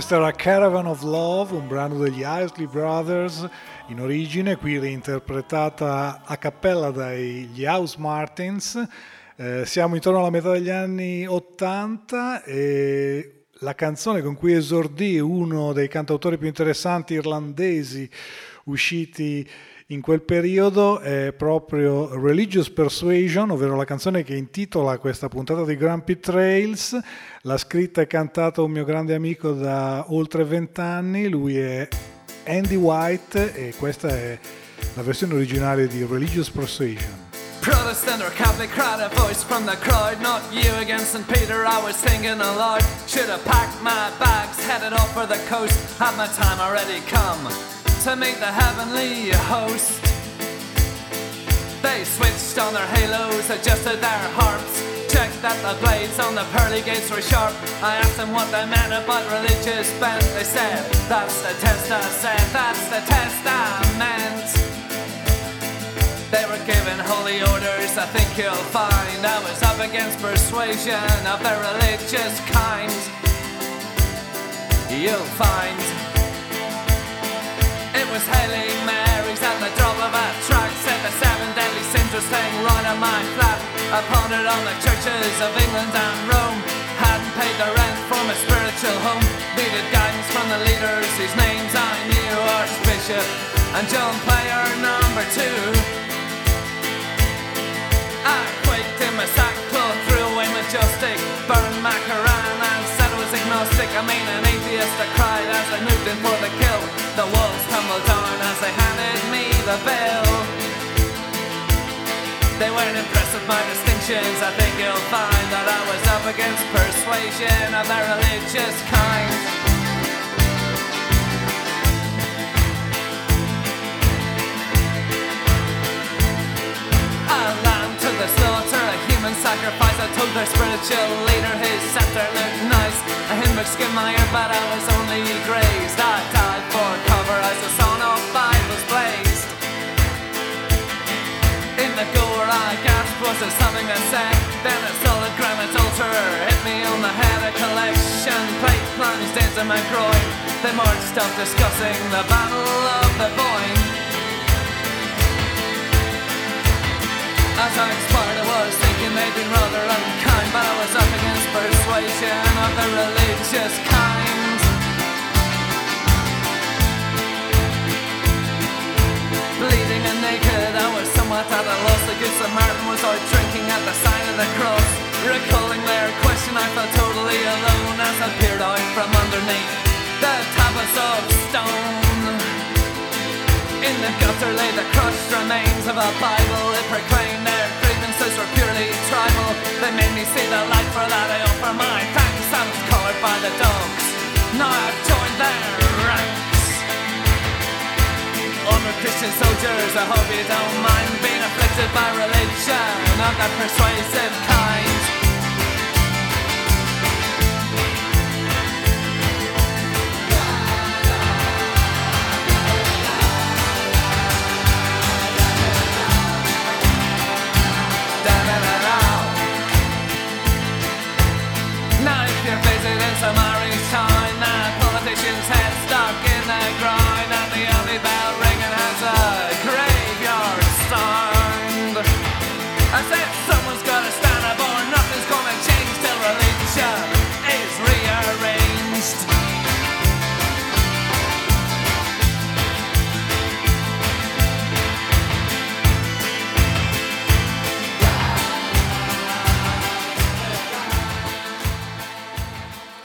Questa era Caravan of Love, un brano degli Isley Brothers in origine, qui reinterpretata a cappella dagli House Martins. Eh, siamo intorno alla metà degli anni 80 e la canzone con cui esordì uno dei cantautori più interessanti irlandesi usciti in quel periodo è proprio Religious Persuasion, ovvero la canzone che intitola questa puntata di Grumpy Trails. L'ha scritta e cantata un mio grande amico da oltre vent'anni, lui è Andy White e questa è la versione originale di Religious Persuasion. Protestant or Catholic crowd, a voice from the crowd. Not you against St. Peter, I was thinking aloud. Should have packed my bags, headed off for the coast. Had my time already come to meet the heavenly host. They switched on their halos, adjusted their harps. Checked that the blades on the pearly gates were sharp. I asked them what they meant about religious bent. They said, That's the test I said, that's the test I meant. They were given holy orders, I think you'll find I was up against persuasion of the religious kind. You'll find was hailing Marys at the drop of a track. Said the seven deadly sins were staying right on my flat. I pondered on the churches of England and Rome. Hadn't paid the rent for my spiritual home. Needed guidance from the leaders whose names I knew Archbishop and John Player number two. I quaked in my sackcloth, threw away my joystick, burned my Quran and said I was agnostic. I mean an atheist. I cried as I moved in for the kill. The walls tumbled down as they handed me the bill. They weren't impressed with my distinctions. I think you'll find that I was up against persuasion of the religious kind. The slaughter, a human sacrifice. I told their spiritual leader his scepter looked nice. Hymn book skimmed my ear, but I was only grazed. Something I said? Then a solid granite altar hit me on the head. A collection plate plunged into my groin. They marched up discussing the battle of the Boyne. As I expired, I was thinking they'd been rather unkind, but I was up against persuasion of the religious kind. Bleeding and naked, I was somewhat at a loss. The good Samaritan was out drinking at the sign of the cross. Recalling their question, I felt totally alone as I peered out from underneath the tablets of stone. In the gutter lay the crushed remains of a Bible. It proclaimed their grievances were purely tribal. They made me see the light for that I offer my thanks. I was collared by the dogs. Now I've joined their ranks. Armored Christian soldiers, I hope you don't mind being afflicted by religion of that persuasive kind.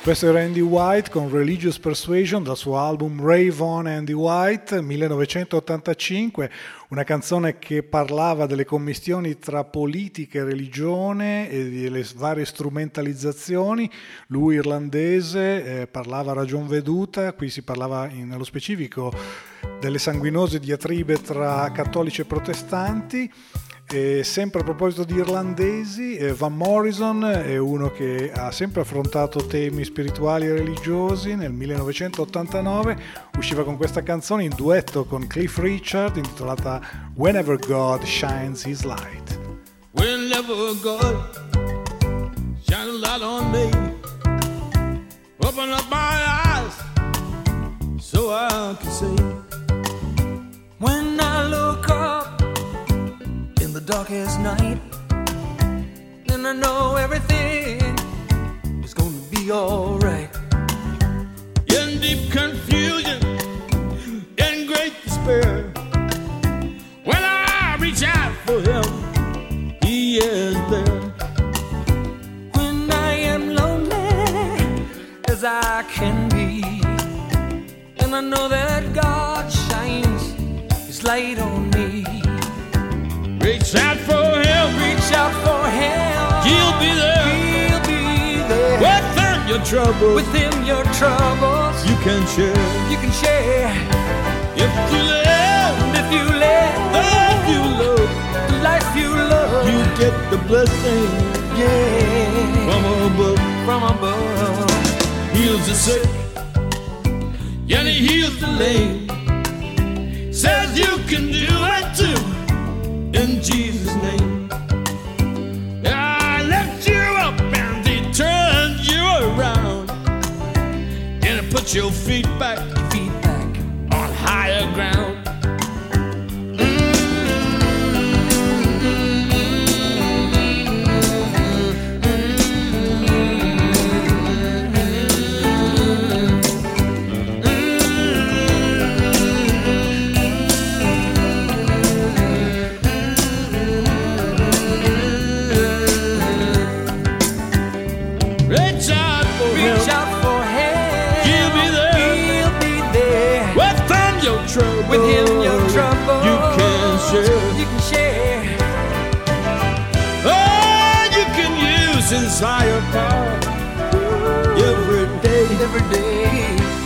Questo era Andy White con Religious Persuasion dal suo album Rave On Andy White 1985, una canzone che parlava delle commistioni tra politica e religione e delle varie strumentalizzazioni. Lui irlandese eh, parlava a ragion veduta, qui si parlava in- nello specifico delle sanguinose diatribe tra cattolici e protestanti E sempre a proposito di irlandesi, eh, Van Morrison è uno che ha sempre affrontato temi spirituali e religiosi. Nel 1989 usciva con questa canzone in duetto con Cliff Richard intitolata Whenever God Shines His Light. Whenever God shine a light on me, open up my eyes so I can see. When I look up the darkest night, then I know everything is gonna be alright. In deep confusion, in great despair, when I reach out for Him, He is there. When I am lonely as I can be, and I know that God shines His light on. Reach out for Him, reach out for Him. He'll be there. He'll be there. Within your troubles, Within your troubles, you can share. you can share. If you live, if you let the life you love, the life you love, you get the blessing yeah, from above. from above. Heals the sick, and He heals the lame. Says you can do it too, in Jesus' name. I lift you up and He turns you around, and He puts your feet back, Feet back. on higher ground.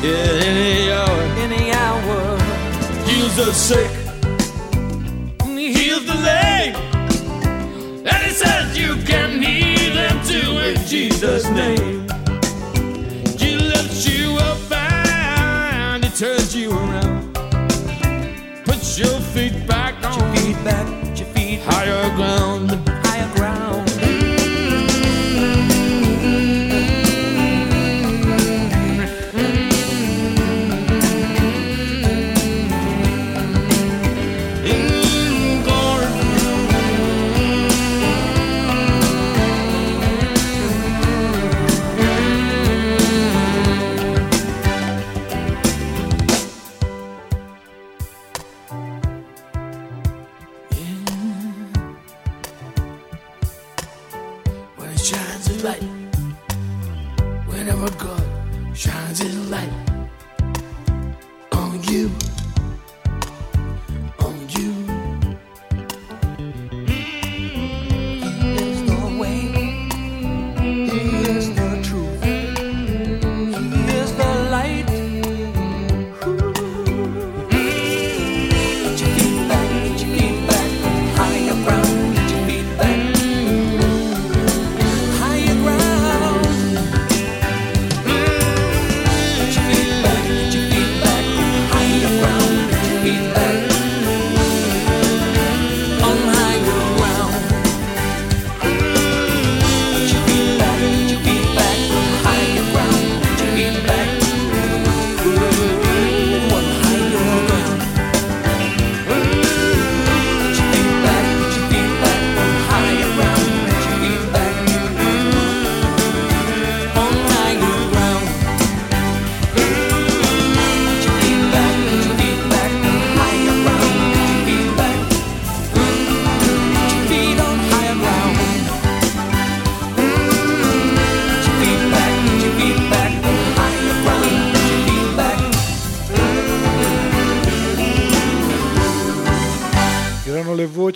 In any hour. any hour. Heals the sick, He heals the lame, and He says you can heal them too in Jesus' name. He lifts you up and He turns you around. Puts your feet back Put your on feet back. Put your feet higher ground.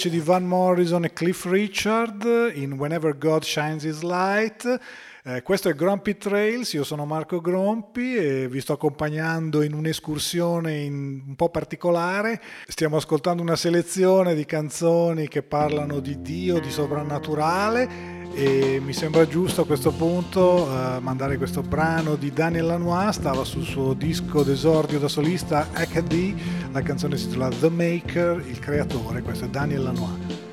Voci di Van Morrison e Cliff Richard in Whenever God Shines His Light. Eh, questo è Grumpy Trails, io sono Marco Grompi e vi sto accompagnando in un'escursione in- un po' particolare. Stiamo ascoltando una selezione di canzoni che parlano di Dio, di soprannaturale e mi sembra giusto a questo punto eh, mandare questo brano di Daniel Lanois, stava sul suo disco d'esordio da solista HD, la canzone si intitola The Maker, il creatore, questo è Daniel Lanois.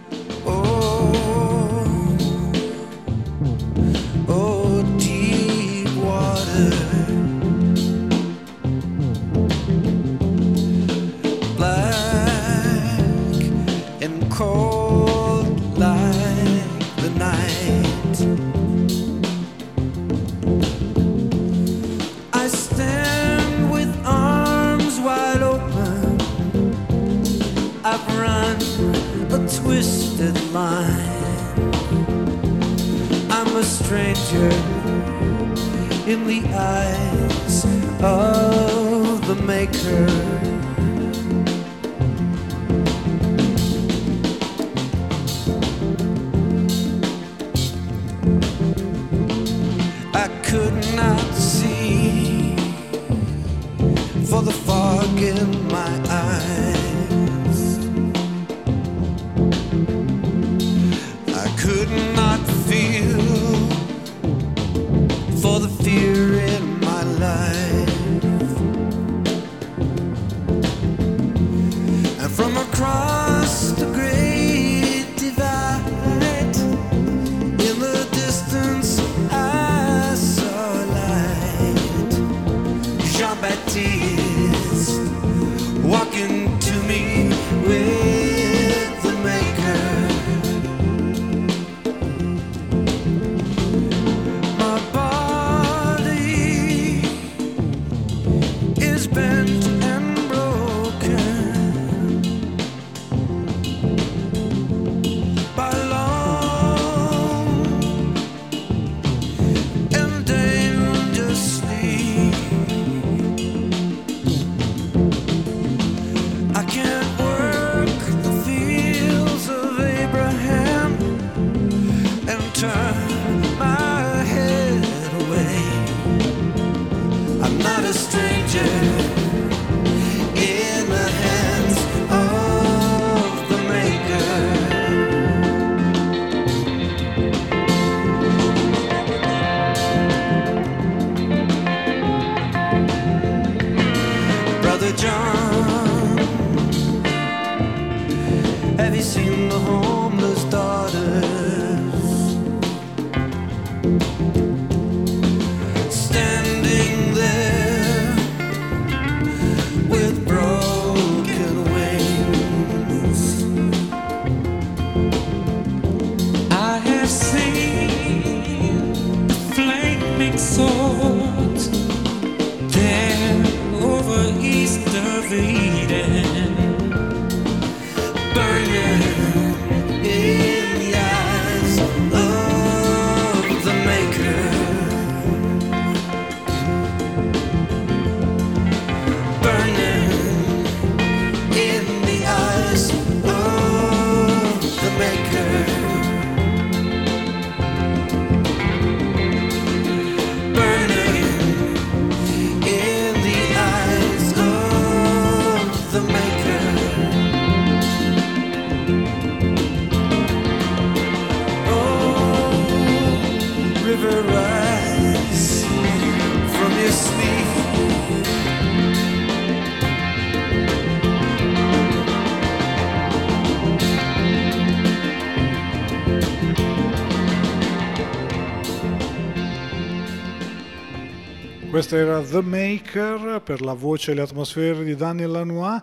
Questo era The Maker per la voce e le atmosfere di Daniel Lanois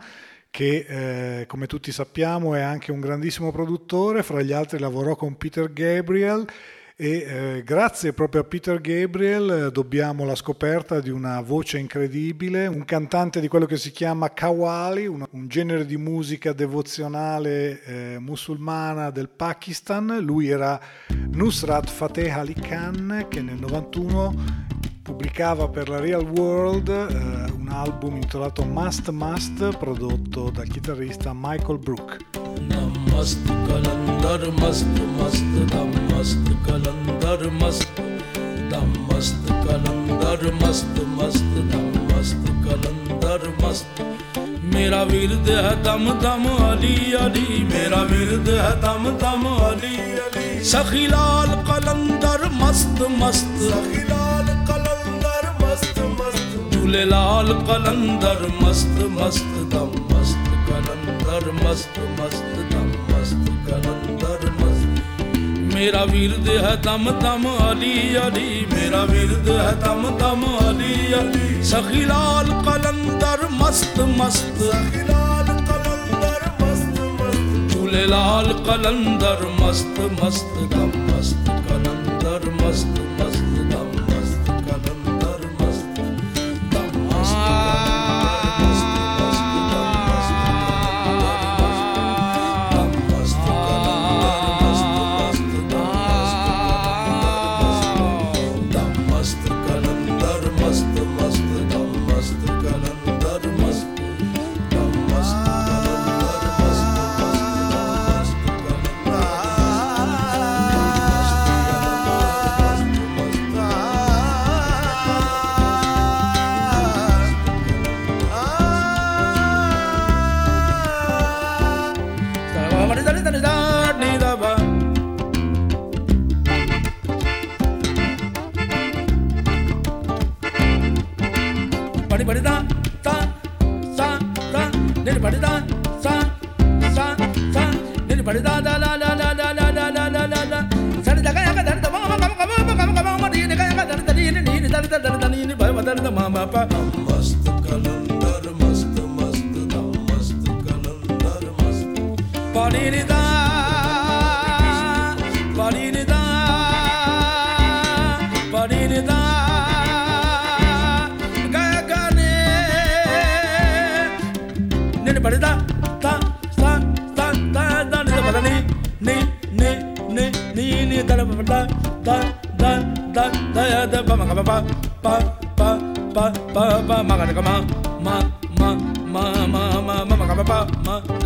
che eh, come tutti sappiamo è anche un grandissimo produttore, fra gli altri lavorò con Peter Gabriel e eh, grazie proprio a Peter Gabriel eh, dobbiamo la scoperta di una voce incredibile, un cantante di quello che si chiama Qawwali, un, un genere di musica devozionale eh, musulmana del Pakistan. Lui era Nusrat Fateh Ali Khan che nel 91 pubblicava per la Real World eh, un album intitolato Must Must prodotto dal chitarrista Michael Brook. मस्त कलंदर मस्त मस्त दम मस्त कलंदर मस्त दम मस्त कलंदर मस्त मस्त दम मस्त कलंदर मस्त मेरा विरद है दम दम अली अली मेरा विरद है दम दम अली अली सखी लाल कलंदर मस्त मस्त सखी लाल कलंदर मस्त मस्त झूले लाल कलंदर मस्त मस्त दम मस्त कलंदर मस्त मस्त दम मस्त कलंदर मस्त मेरा विरद है दम दम अली अली मेरा विरद है दम दम अली अली सखी लाल कलंदर मस्त मस्त सखी लाल कलंदर मस्त मस्त झूले लाल कलंदर मस्त मस्त दम मस्त कलंदर मस्त கலந்த மாமாப்பா மஸ்து கலந்தார் மஸ்து மஸ்து தாம் மஸ்து கலந்தார் மஸ்து பாடினிதா பாடினிதா பாடினிதா படுதா தான் தான் தான் தான் தான் இதை பதனி நீ நீ நீ நீ தடவை பட்டா தான் தான் தான் தய தப்ப மகப்பா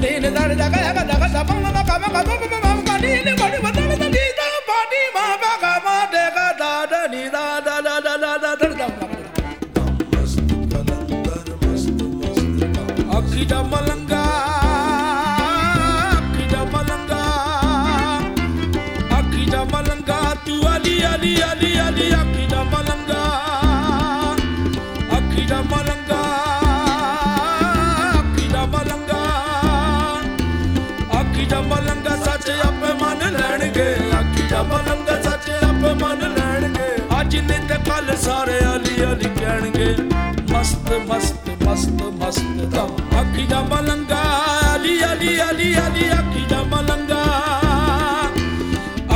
Dini dani daga yaga daga sabang mama kama kama mama mama kani ni ਸਾਰੇ ਅਲੀ ਅਲੀ ਕਹਿਣਗੇ, ਮਸਤ ਮਸਤ ਮਸਤ ਮਸਤ ਦਮ। ਆਖੀਦਾ ਮਲੰਗਾ ਅਲੀ ਅਲੀ ਅਲੀ ਅਲੀ ਆਖੀਦਾ ਮਲੰਗਾ।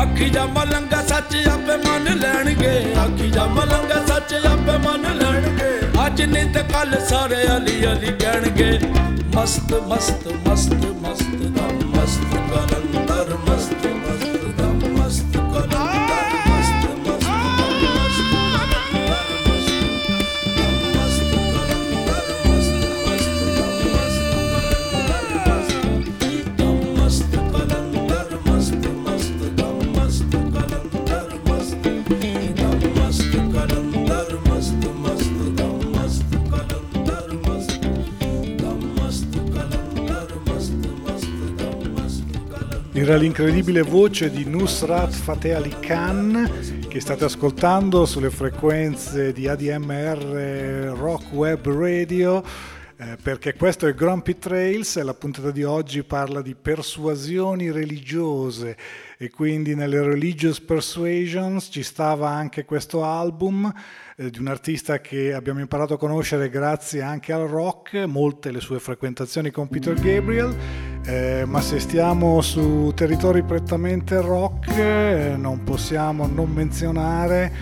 ਆਖੀਦਾ ਮਲੰਗਾ ਸੱਚ ਆਪੇ ਮੰਨ ਲੈਣਗੇ। ਆਖੀਦਾ ਮਲੰਗਾ ਸੱਚ ਆਪੇ ਮੰਨ ਲੈਣਗੇ। ਅੱਜ ਨਹੀਂ ਤੇ ਕੱਲ ਸਾਰੇ ਅਲੀ ਅਲੀ ਕਹਿਣਗੇ, ਮਸਤ ਮਸਤ ਮਸਤ Era l'incredibile voce di Nusrat Fateh Ali Khan che state ascoltando sulle frequenze di ADMR Rock Web Radio. eh, perché questo è Grumpy Trails e la puntata di oggi parla di persuasioni religiose e quindi nelle Religious Persuasions ci stava anche questo album eh, di un artista che abbiamo imparato a conoscere grazie anche al rock, molte le sue frequentazioni con Peter Gabriel, eh, ma se stiamo su territori prettamente rock eh, non possiamo non menzionare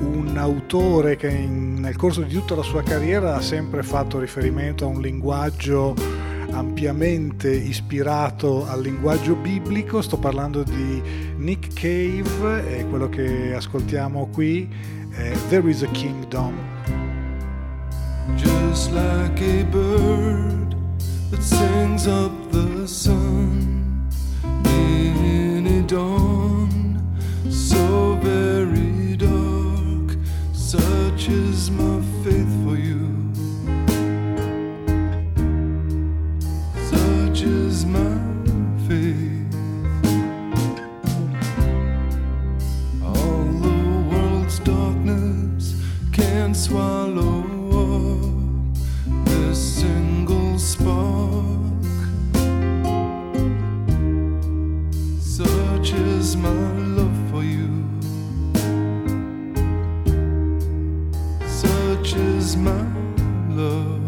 un autore che in- nel corso di tutta la sua carriera ha sempre fatto riferimento a un linguaggio ampiamente ispirato al linguaggio biblico, sto parlando di Nick Cave e quello che ascoltiamo qui è There is a Kingdom. Just like a bird that sings up the sun in a dawn so very dark, such is my faith for you. Such is my faith. All the world's darkness can't swallow my love.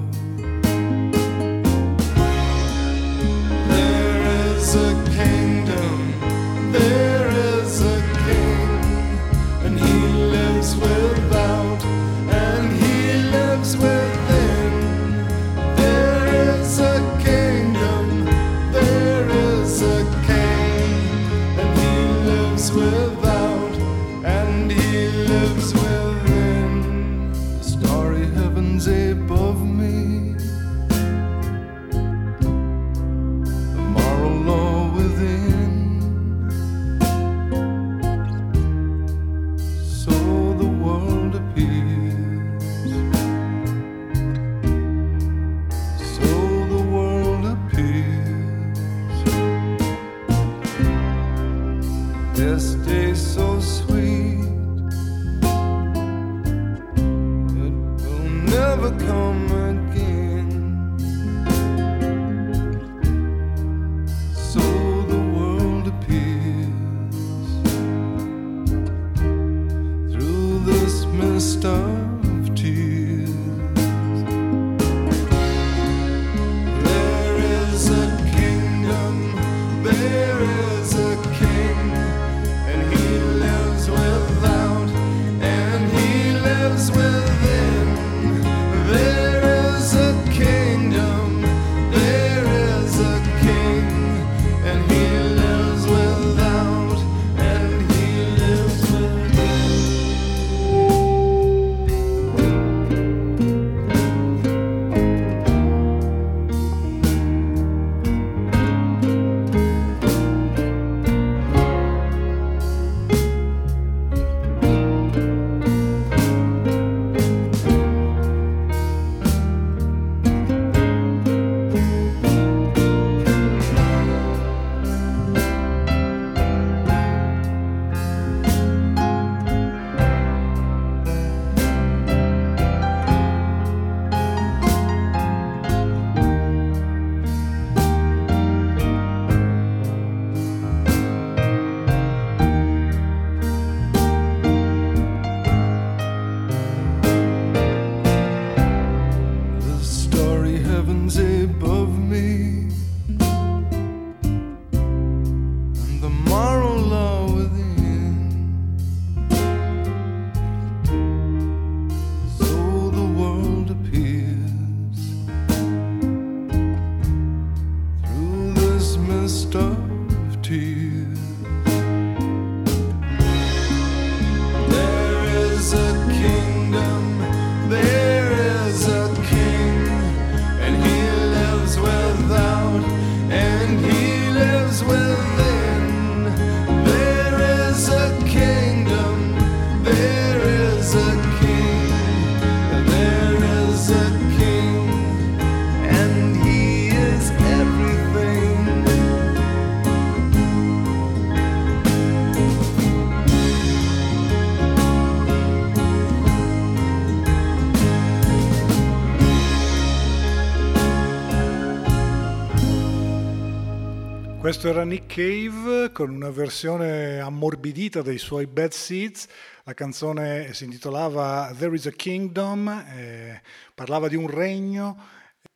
Questo era Nick Cave con una versione ammorbidita dei suoi Bad Seeds. La canzone si intitolava There is a Kingdom, eh, parlava di un regno.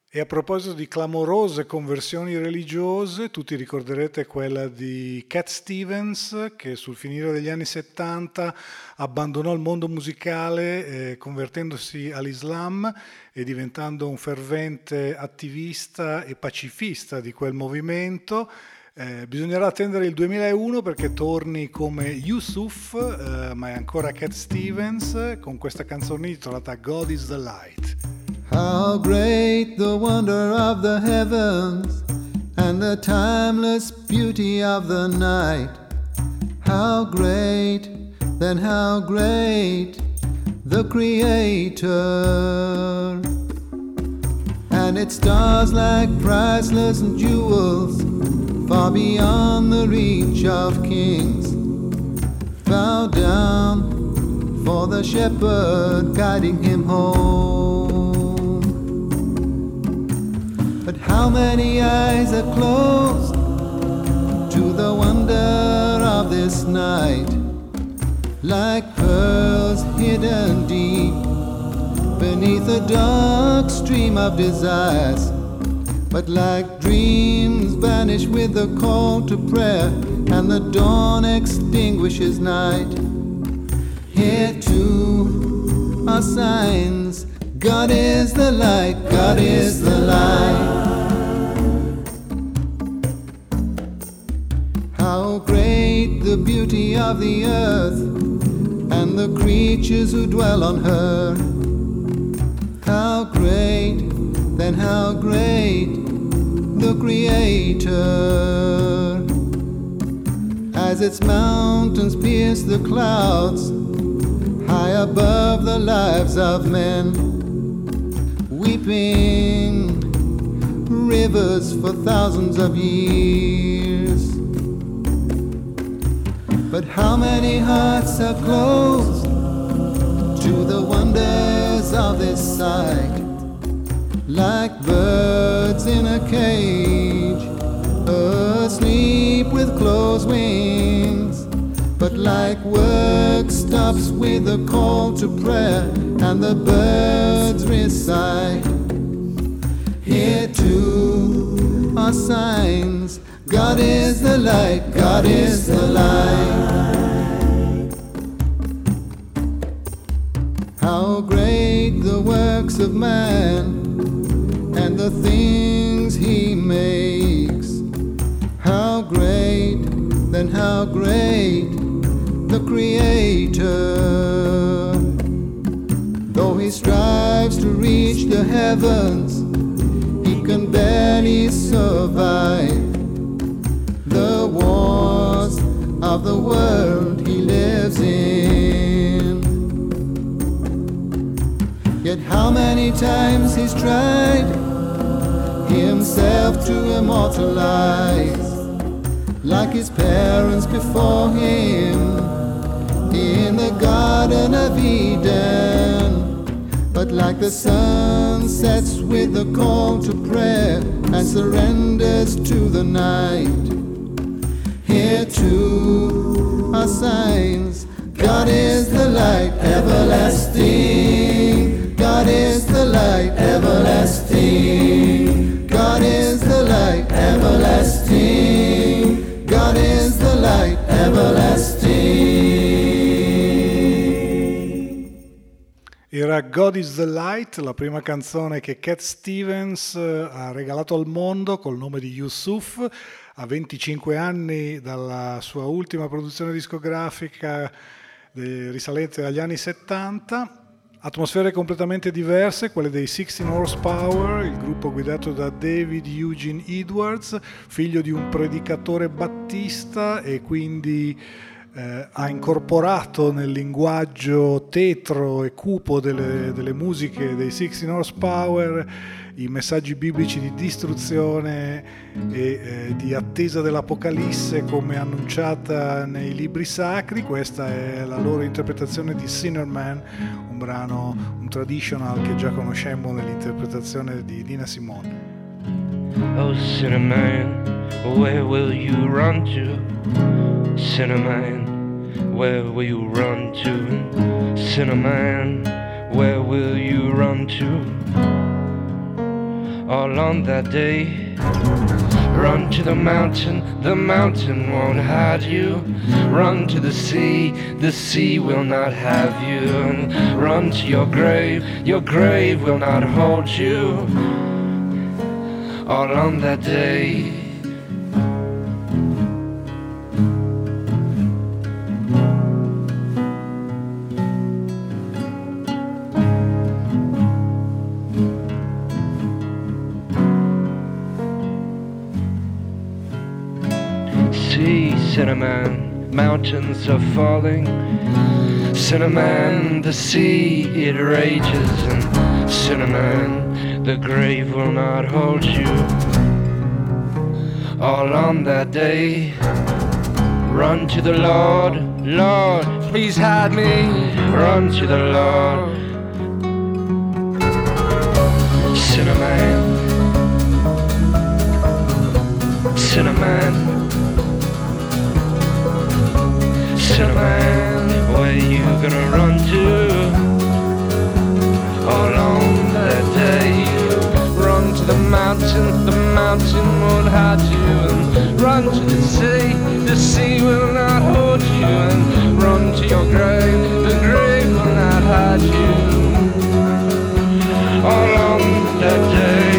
E a proposito di clamorose conversioni religiose, tutti ricorderete quella di Cat Stevens che sul finire degli anni 70 abbandonò il mondo musicale eh, convertendosi all'Islam e diventando un fervente attivista e pacifista di quel movimento eh, bisognerà attendere il 2001 perché torni come Yusuf, eh, ma è ancora Cat Stevens con questa canzone intitolata God is the Light. How great the wonder of the heavens and the timeless beauty of the night. How great, then how great the Creator. And its stars like priceless jewels far beyond the reach of kings. Bow down for the shepherd guiding him home. But how many eyes are closed to the wonder of this night? Like pearls hidden deep beneath a dark stream of desires but like dreams vanish with the call to prayer, and the dawn extinguishes night. Here too are signs God is the light, God is the light. How great the beauty of the earth and the creatures who dwell on her. How great, then how great the Creator. As its mountains pierce the clouds, high above the lives of men, weeping rivers for thousands of years. But how many hearts are closed to the wonders of this sight? Like birds in a cage, asleep with closed wings. But like work stops with a call to prayer, and the birds recite. Here too are signs God is the light, God is the light. How great the works of man the things he makes. How great, then how great the Creator. Though he strives to reach the heavens, he can barely survive the wars of the world he lives in. Yet how many times he's tried himself to immortalize like his parents before him in the Garden of Eden. But like the sun sets with a call to prayer and surrenders to the night. Here too are signs God is the light everlasting. God is the light everlasting. God is the light everlasting. God is the light everlasting. Era God is the Light, la prima canzone che Cat Stevens eh, ha regalato al mondo col nome di Yusuf a 25 anni dalla sua ultima produzione discografica risalente agli anni 70 Atmosfere completamente diverse, quelle dei 16 Horsepower, il gruppo guidato da David Eugene Edwards, figlio di un predicatore battista e quindi eh, ha incorporato nel linguaggio tetro e cupo delle, delle musiche dei 16 Horsepower i messaggi biblici di distruzione e eh, di attesa dell'Apocalisse come annunciata nei libri sacri. Questa è la loro interpretazione di Sinner Man, un brano, un traditional che già conosciamo nell'interpretazione di Dina Simone. Oh, Sinner Man. where will you run to? Cinnamon, where will you run to? Cinnamon, where will you run to? All on that day, run to the mountain, the mountain won't hide you. Run to the sea, the sea will not have you. Run to your grave, your grave will not hold you. All on that day. Mountains are falling. Cinnamon, the sea, it rages. And cinnamon, the grave will not hold you. All on that day, run to the Lord, Lord, please hide me. Run to the Lord. Cinnamon, cinnamon. Cinnamon, where you gonna run to? All on that day, run to the mountain, the mountain won't hide you. And run to the sea, the sea will not hold you. And run to your grave, the grave will not hide you. All on that day,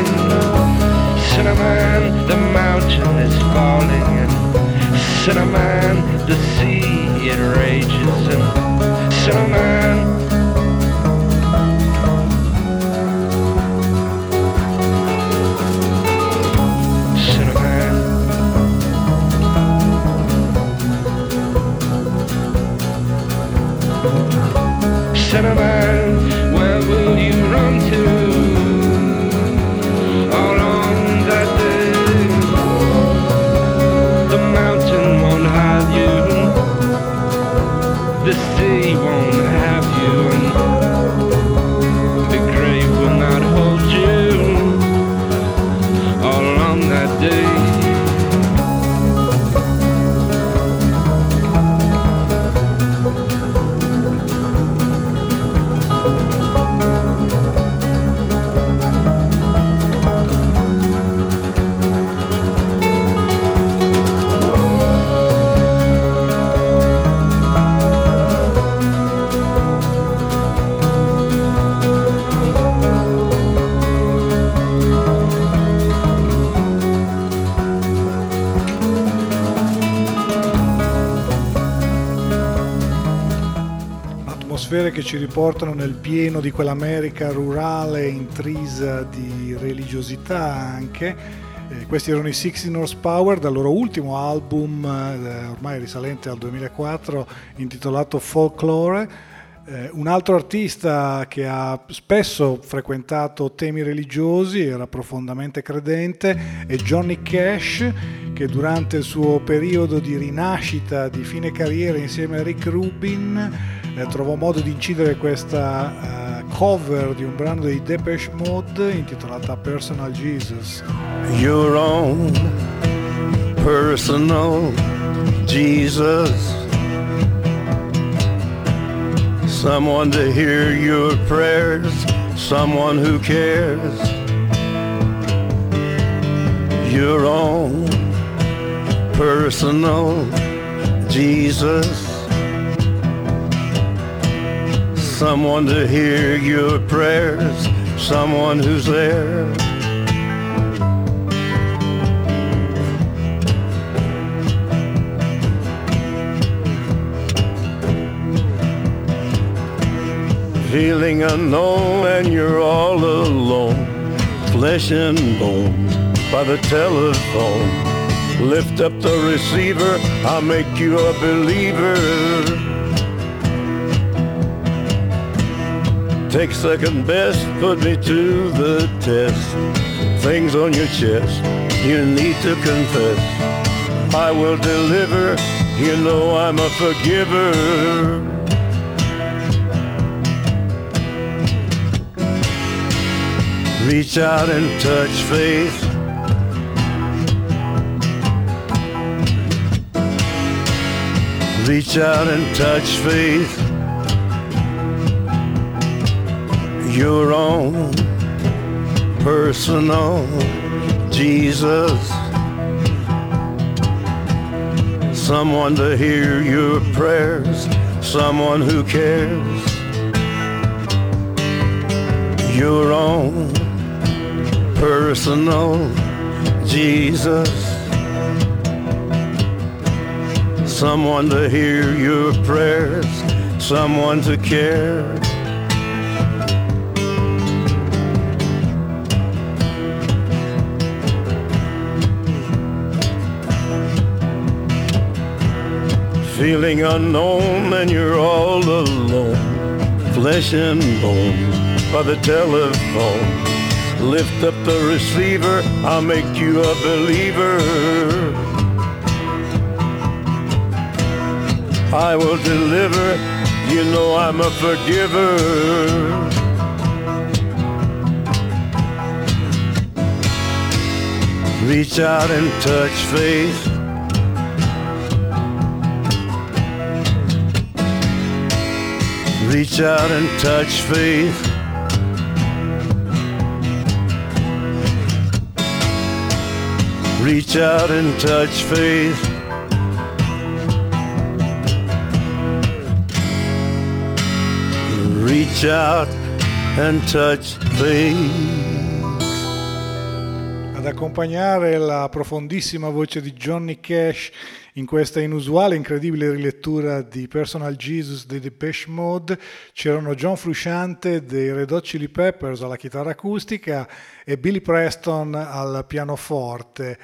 cinnamon, the mountain is falling. And cinnamon, the sea rages and cinnamon. Cinnamon. Cinnamon, where will you che ci riportano nel pieno di quell'America rurale intrisa di religiosità anche. Eh, questi erano i 16 Horsepower dal loro ultimo album, eh, ormai risalente al 2004, intitolato Folklore. Eh, un altro artista che ha spesso frequentato temi religiosi, era profondamente credente, è Johnny Cash, che durante il suo periodo di rinascita, di fine carriera insieme a Rick Rubin, eh, trovò modo di incidere questa uh, cover di un brano dei Depeche Mode intitolata Personal Jesus. Your own personal Jesus. Someone to hear your prayers, someone who cares. Your own personal Jesus. Someone to hear your prayers, someone who's there. Feeling unknown and you're all alone, flesh and bone by the telephone. Lift up the receiver, I'll make you a believer. Take second best, put me to the test. Things on your chest, you need to confess. I will deliver, you know I'm a forgiver. Reach out and touch faith. Reach out and touch faith. Your own personal Jesus. Someone to hear your prayers, someone who cares. Your own personal Jesus. Someone to hear your prayers, someone to care. Feeling unknown and you're all alone, flesh and bone by the telephone. Lift up the receiver, I'll make you a believer. I will deliver, you know I'm a forgiver. Reach out and touch faith. Reach out and touch faith. Reach out and touch faith. Reach out and touch faith. Ad accompagnare la profondissima voce di Johnny Cash in questa inusuale, incredibile rilettura di Personal Jesus dei Depeche Mode c'erano John Frusciante dei Red Hot Chili Peppers alla chitarra acustica e Billy Preston al pianoforte.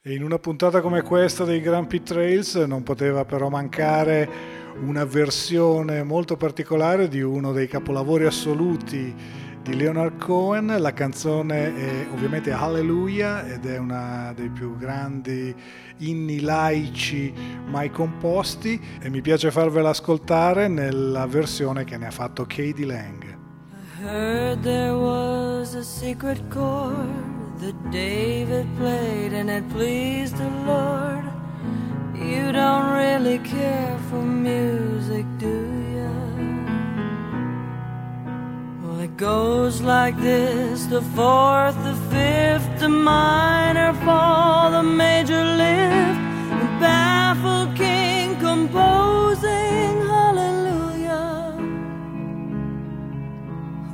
E in una puntata come questa dei Grand Prix Trails non poteva però mancare una versione molto particolare di uno dei capolavori assoluti di Leonard Cohen. La canzone è ovviamente Hallelujah ed è una dei più grandi inni laici mai composti e mi piace farvela ascoltare nella versione che ne ha fatto Katie Lang. I heard there was a secret chord that David played and it pleased the Lord. You don't really care for music, goes like this the fourth, the fifth, the minor fall, the major lift, the baffled king composing hallelujah.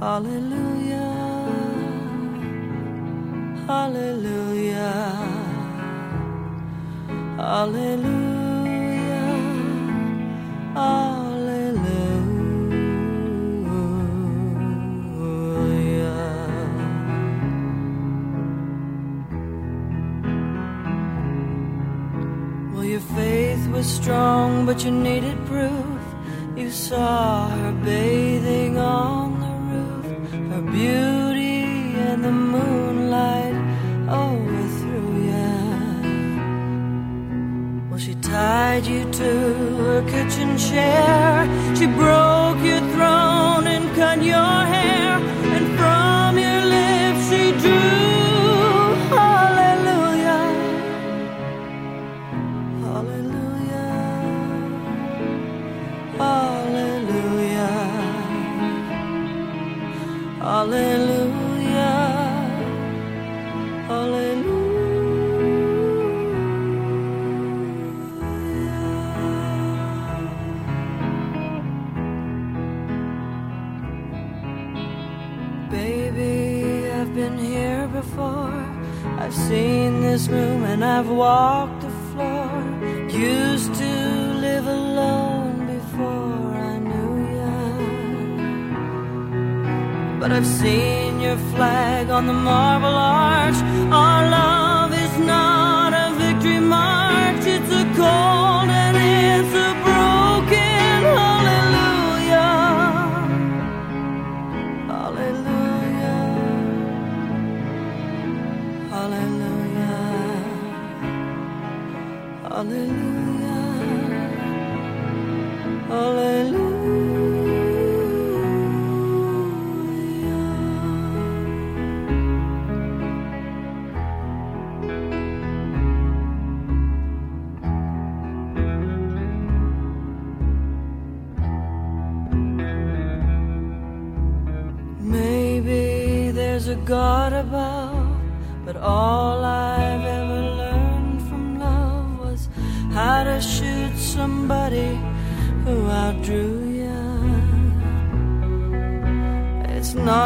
Hallelujah. Hallelujah. Hallelujah. Hallelujah. Was strong, but you needed proof. You saw her bathing on the roof, her beauty and the moonlight overthrew ya. Well, she tied you to her kitchen chair. She broke Hallelujah. Hallelujah. Baby, I've been here before. I've seen this room and I've walked the floor. Used But I've seen your flag on the marble arch. Our love is not a victory march, it's a cold and it's a broken hallelujah. Hallelujah. Hallelujah. Hallelujah. above.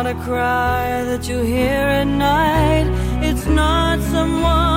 Not a cry that you hear at night. It's not someone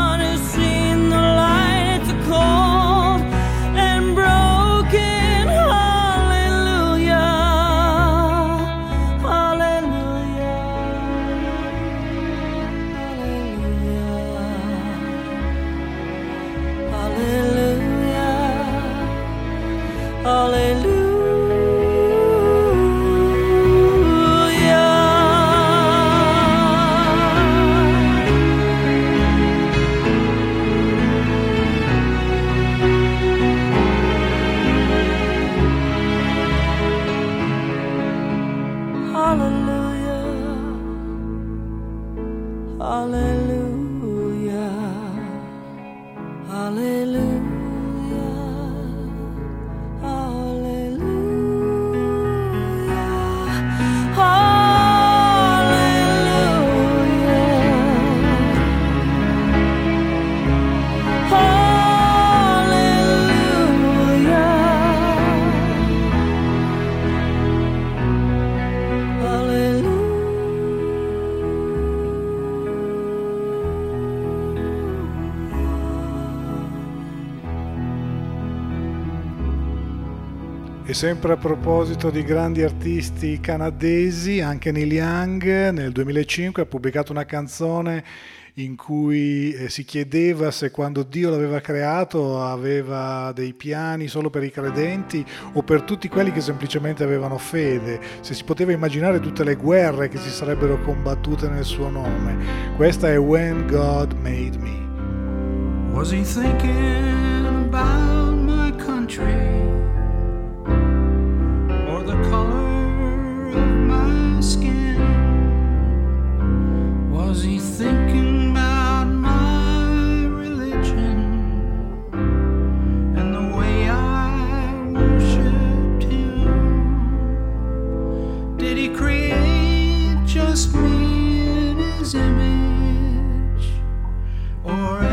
sempre a proposito di grandi artisti canadesi, anche Neil Young nel 2005 ha pubblicato una canzone in cui eh, si chiedeva se quando Dio l'aveva creato aveva dei piani solo per i credenti o per tutti quelli che semplicemente avevano fede, se si poteva immaginare tutte le guerre che si sarebbero combattute nel suo nome. Questa è When God Made Me. Was he thinking about my country Was he thinking about my religion and the way I worshiped him? Did he create just me in his image or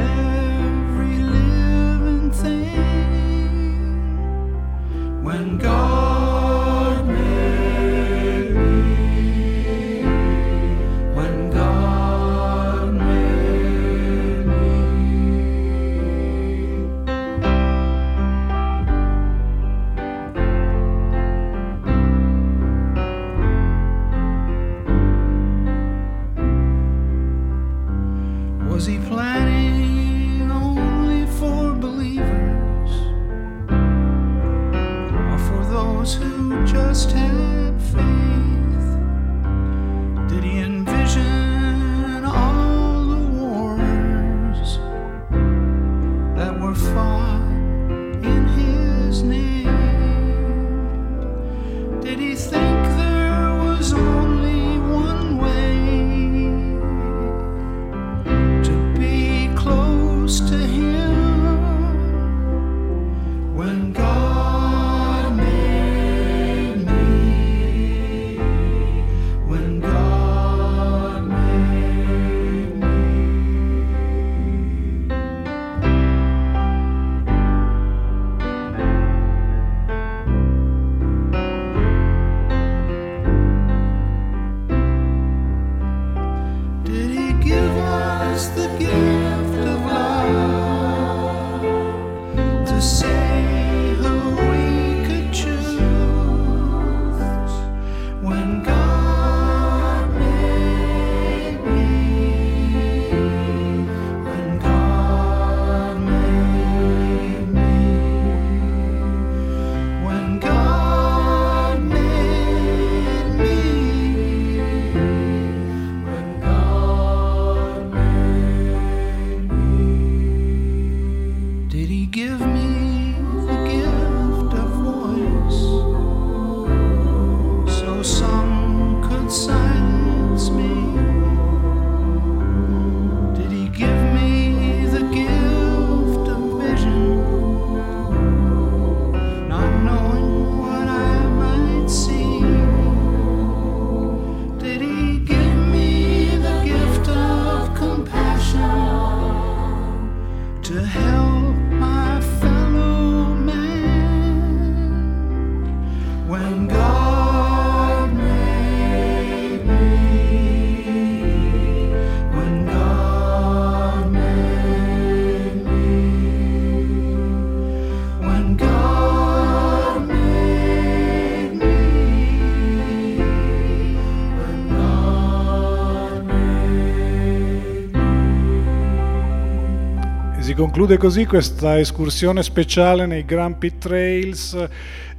conclude così questa escursione speciale nei Grand Pit Trails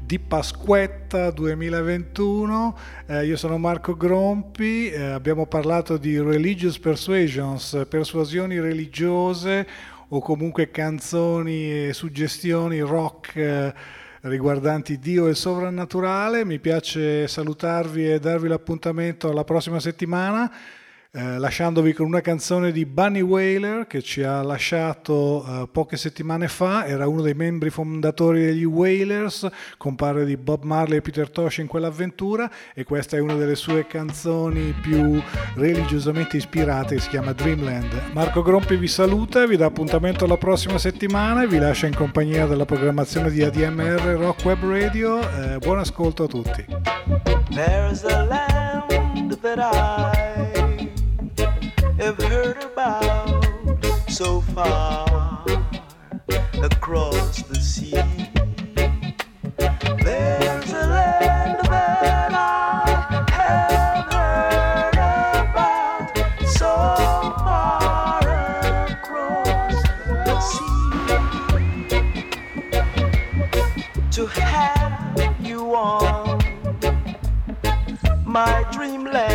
di Pasquetta 2021. Eh, io sono Marco Grompi, eh, abbiamo parlato di religious persuasions, persuasioni religiose o comunque canzoni e suggestioni rock eh, riguardanti Dio e il sovrannaturale. Mi piace salutarvi e darvi l'appuntamento alla prossima settimana. Eh, lasciandovi con una canzone di Bunny Whaler che ci ha lasciato eh, poche settimane fa, era uno dei membri fondatori degli Whalers, compare di Bob Marley e Peter Tosh in quell'avventura e questa è una delle sue canzoni più religiosamente ispirate, si chiama Dreamland. Marco Grompi vi saluta, vi dà appuntamento alla prossima settimana e vi lascia in compagnia della programmazione di ADMR Rock Web Radio. Eh, buon ascolto a tutti. Have heard about so far across the sea. There's a land that I have heard about so far across the sea. To have you on my dreamland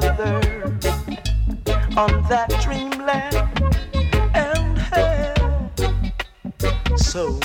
together on that dreamland and hell. so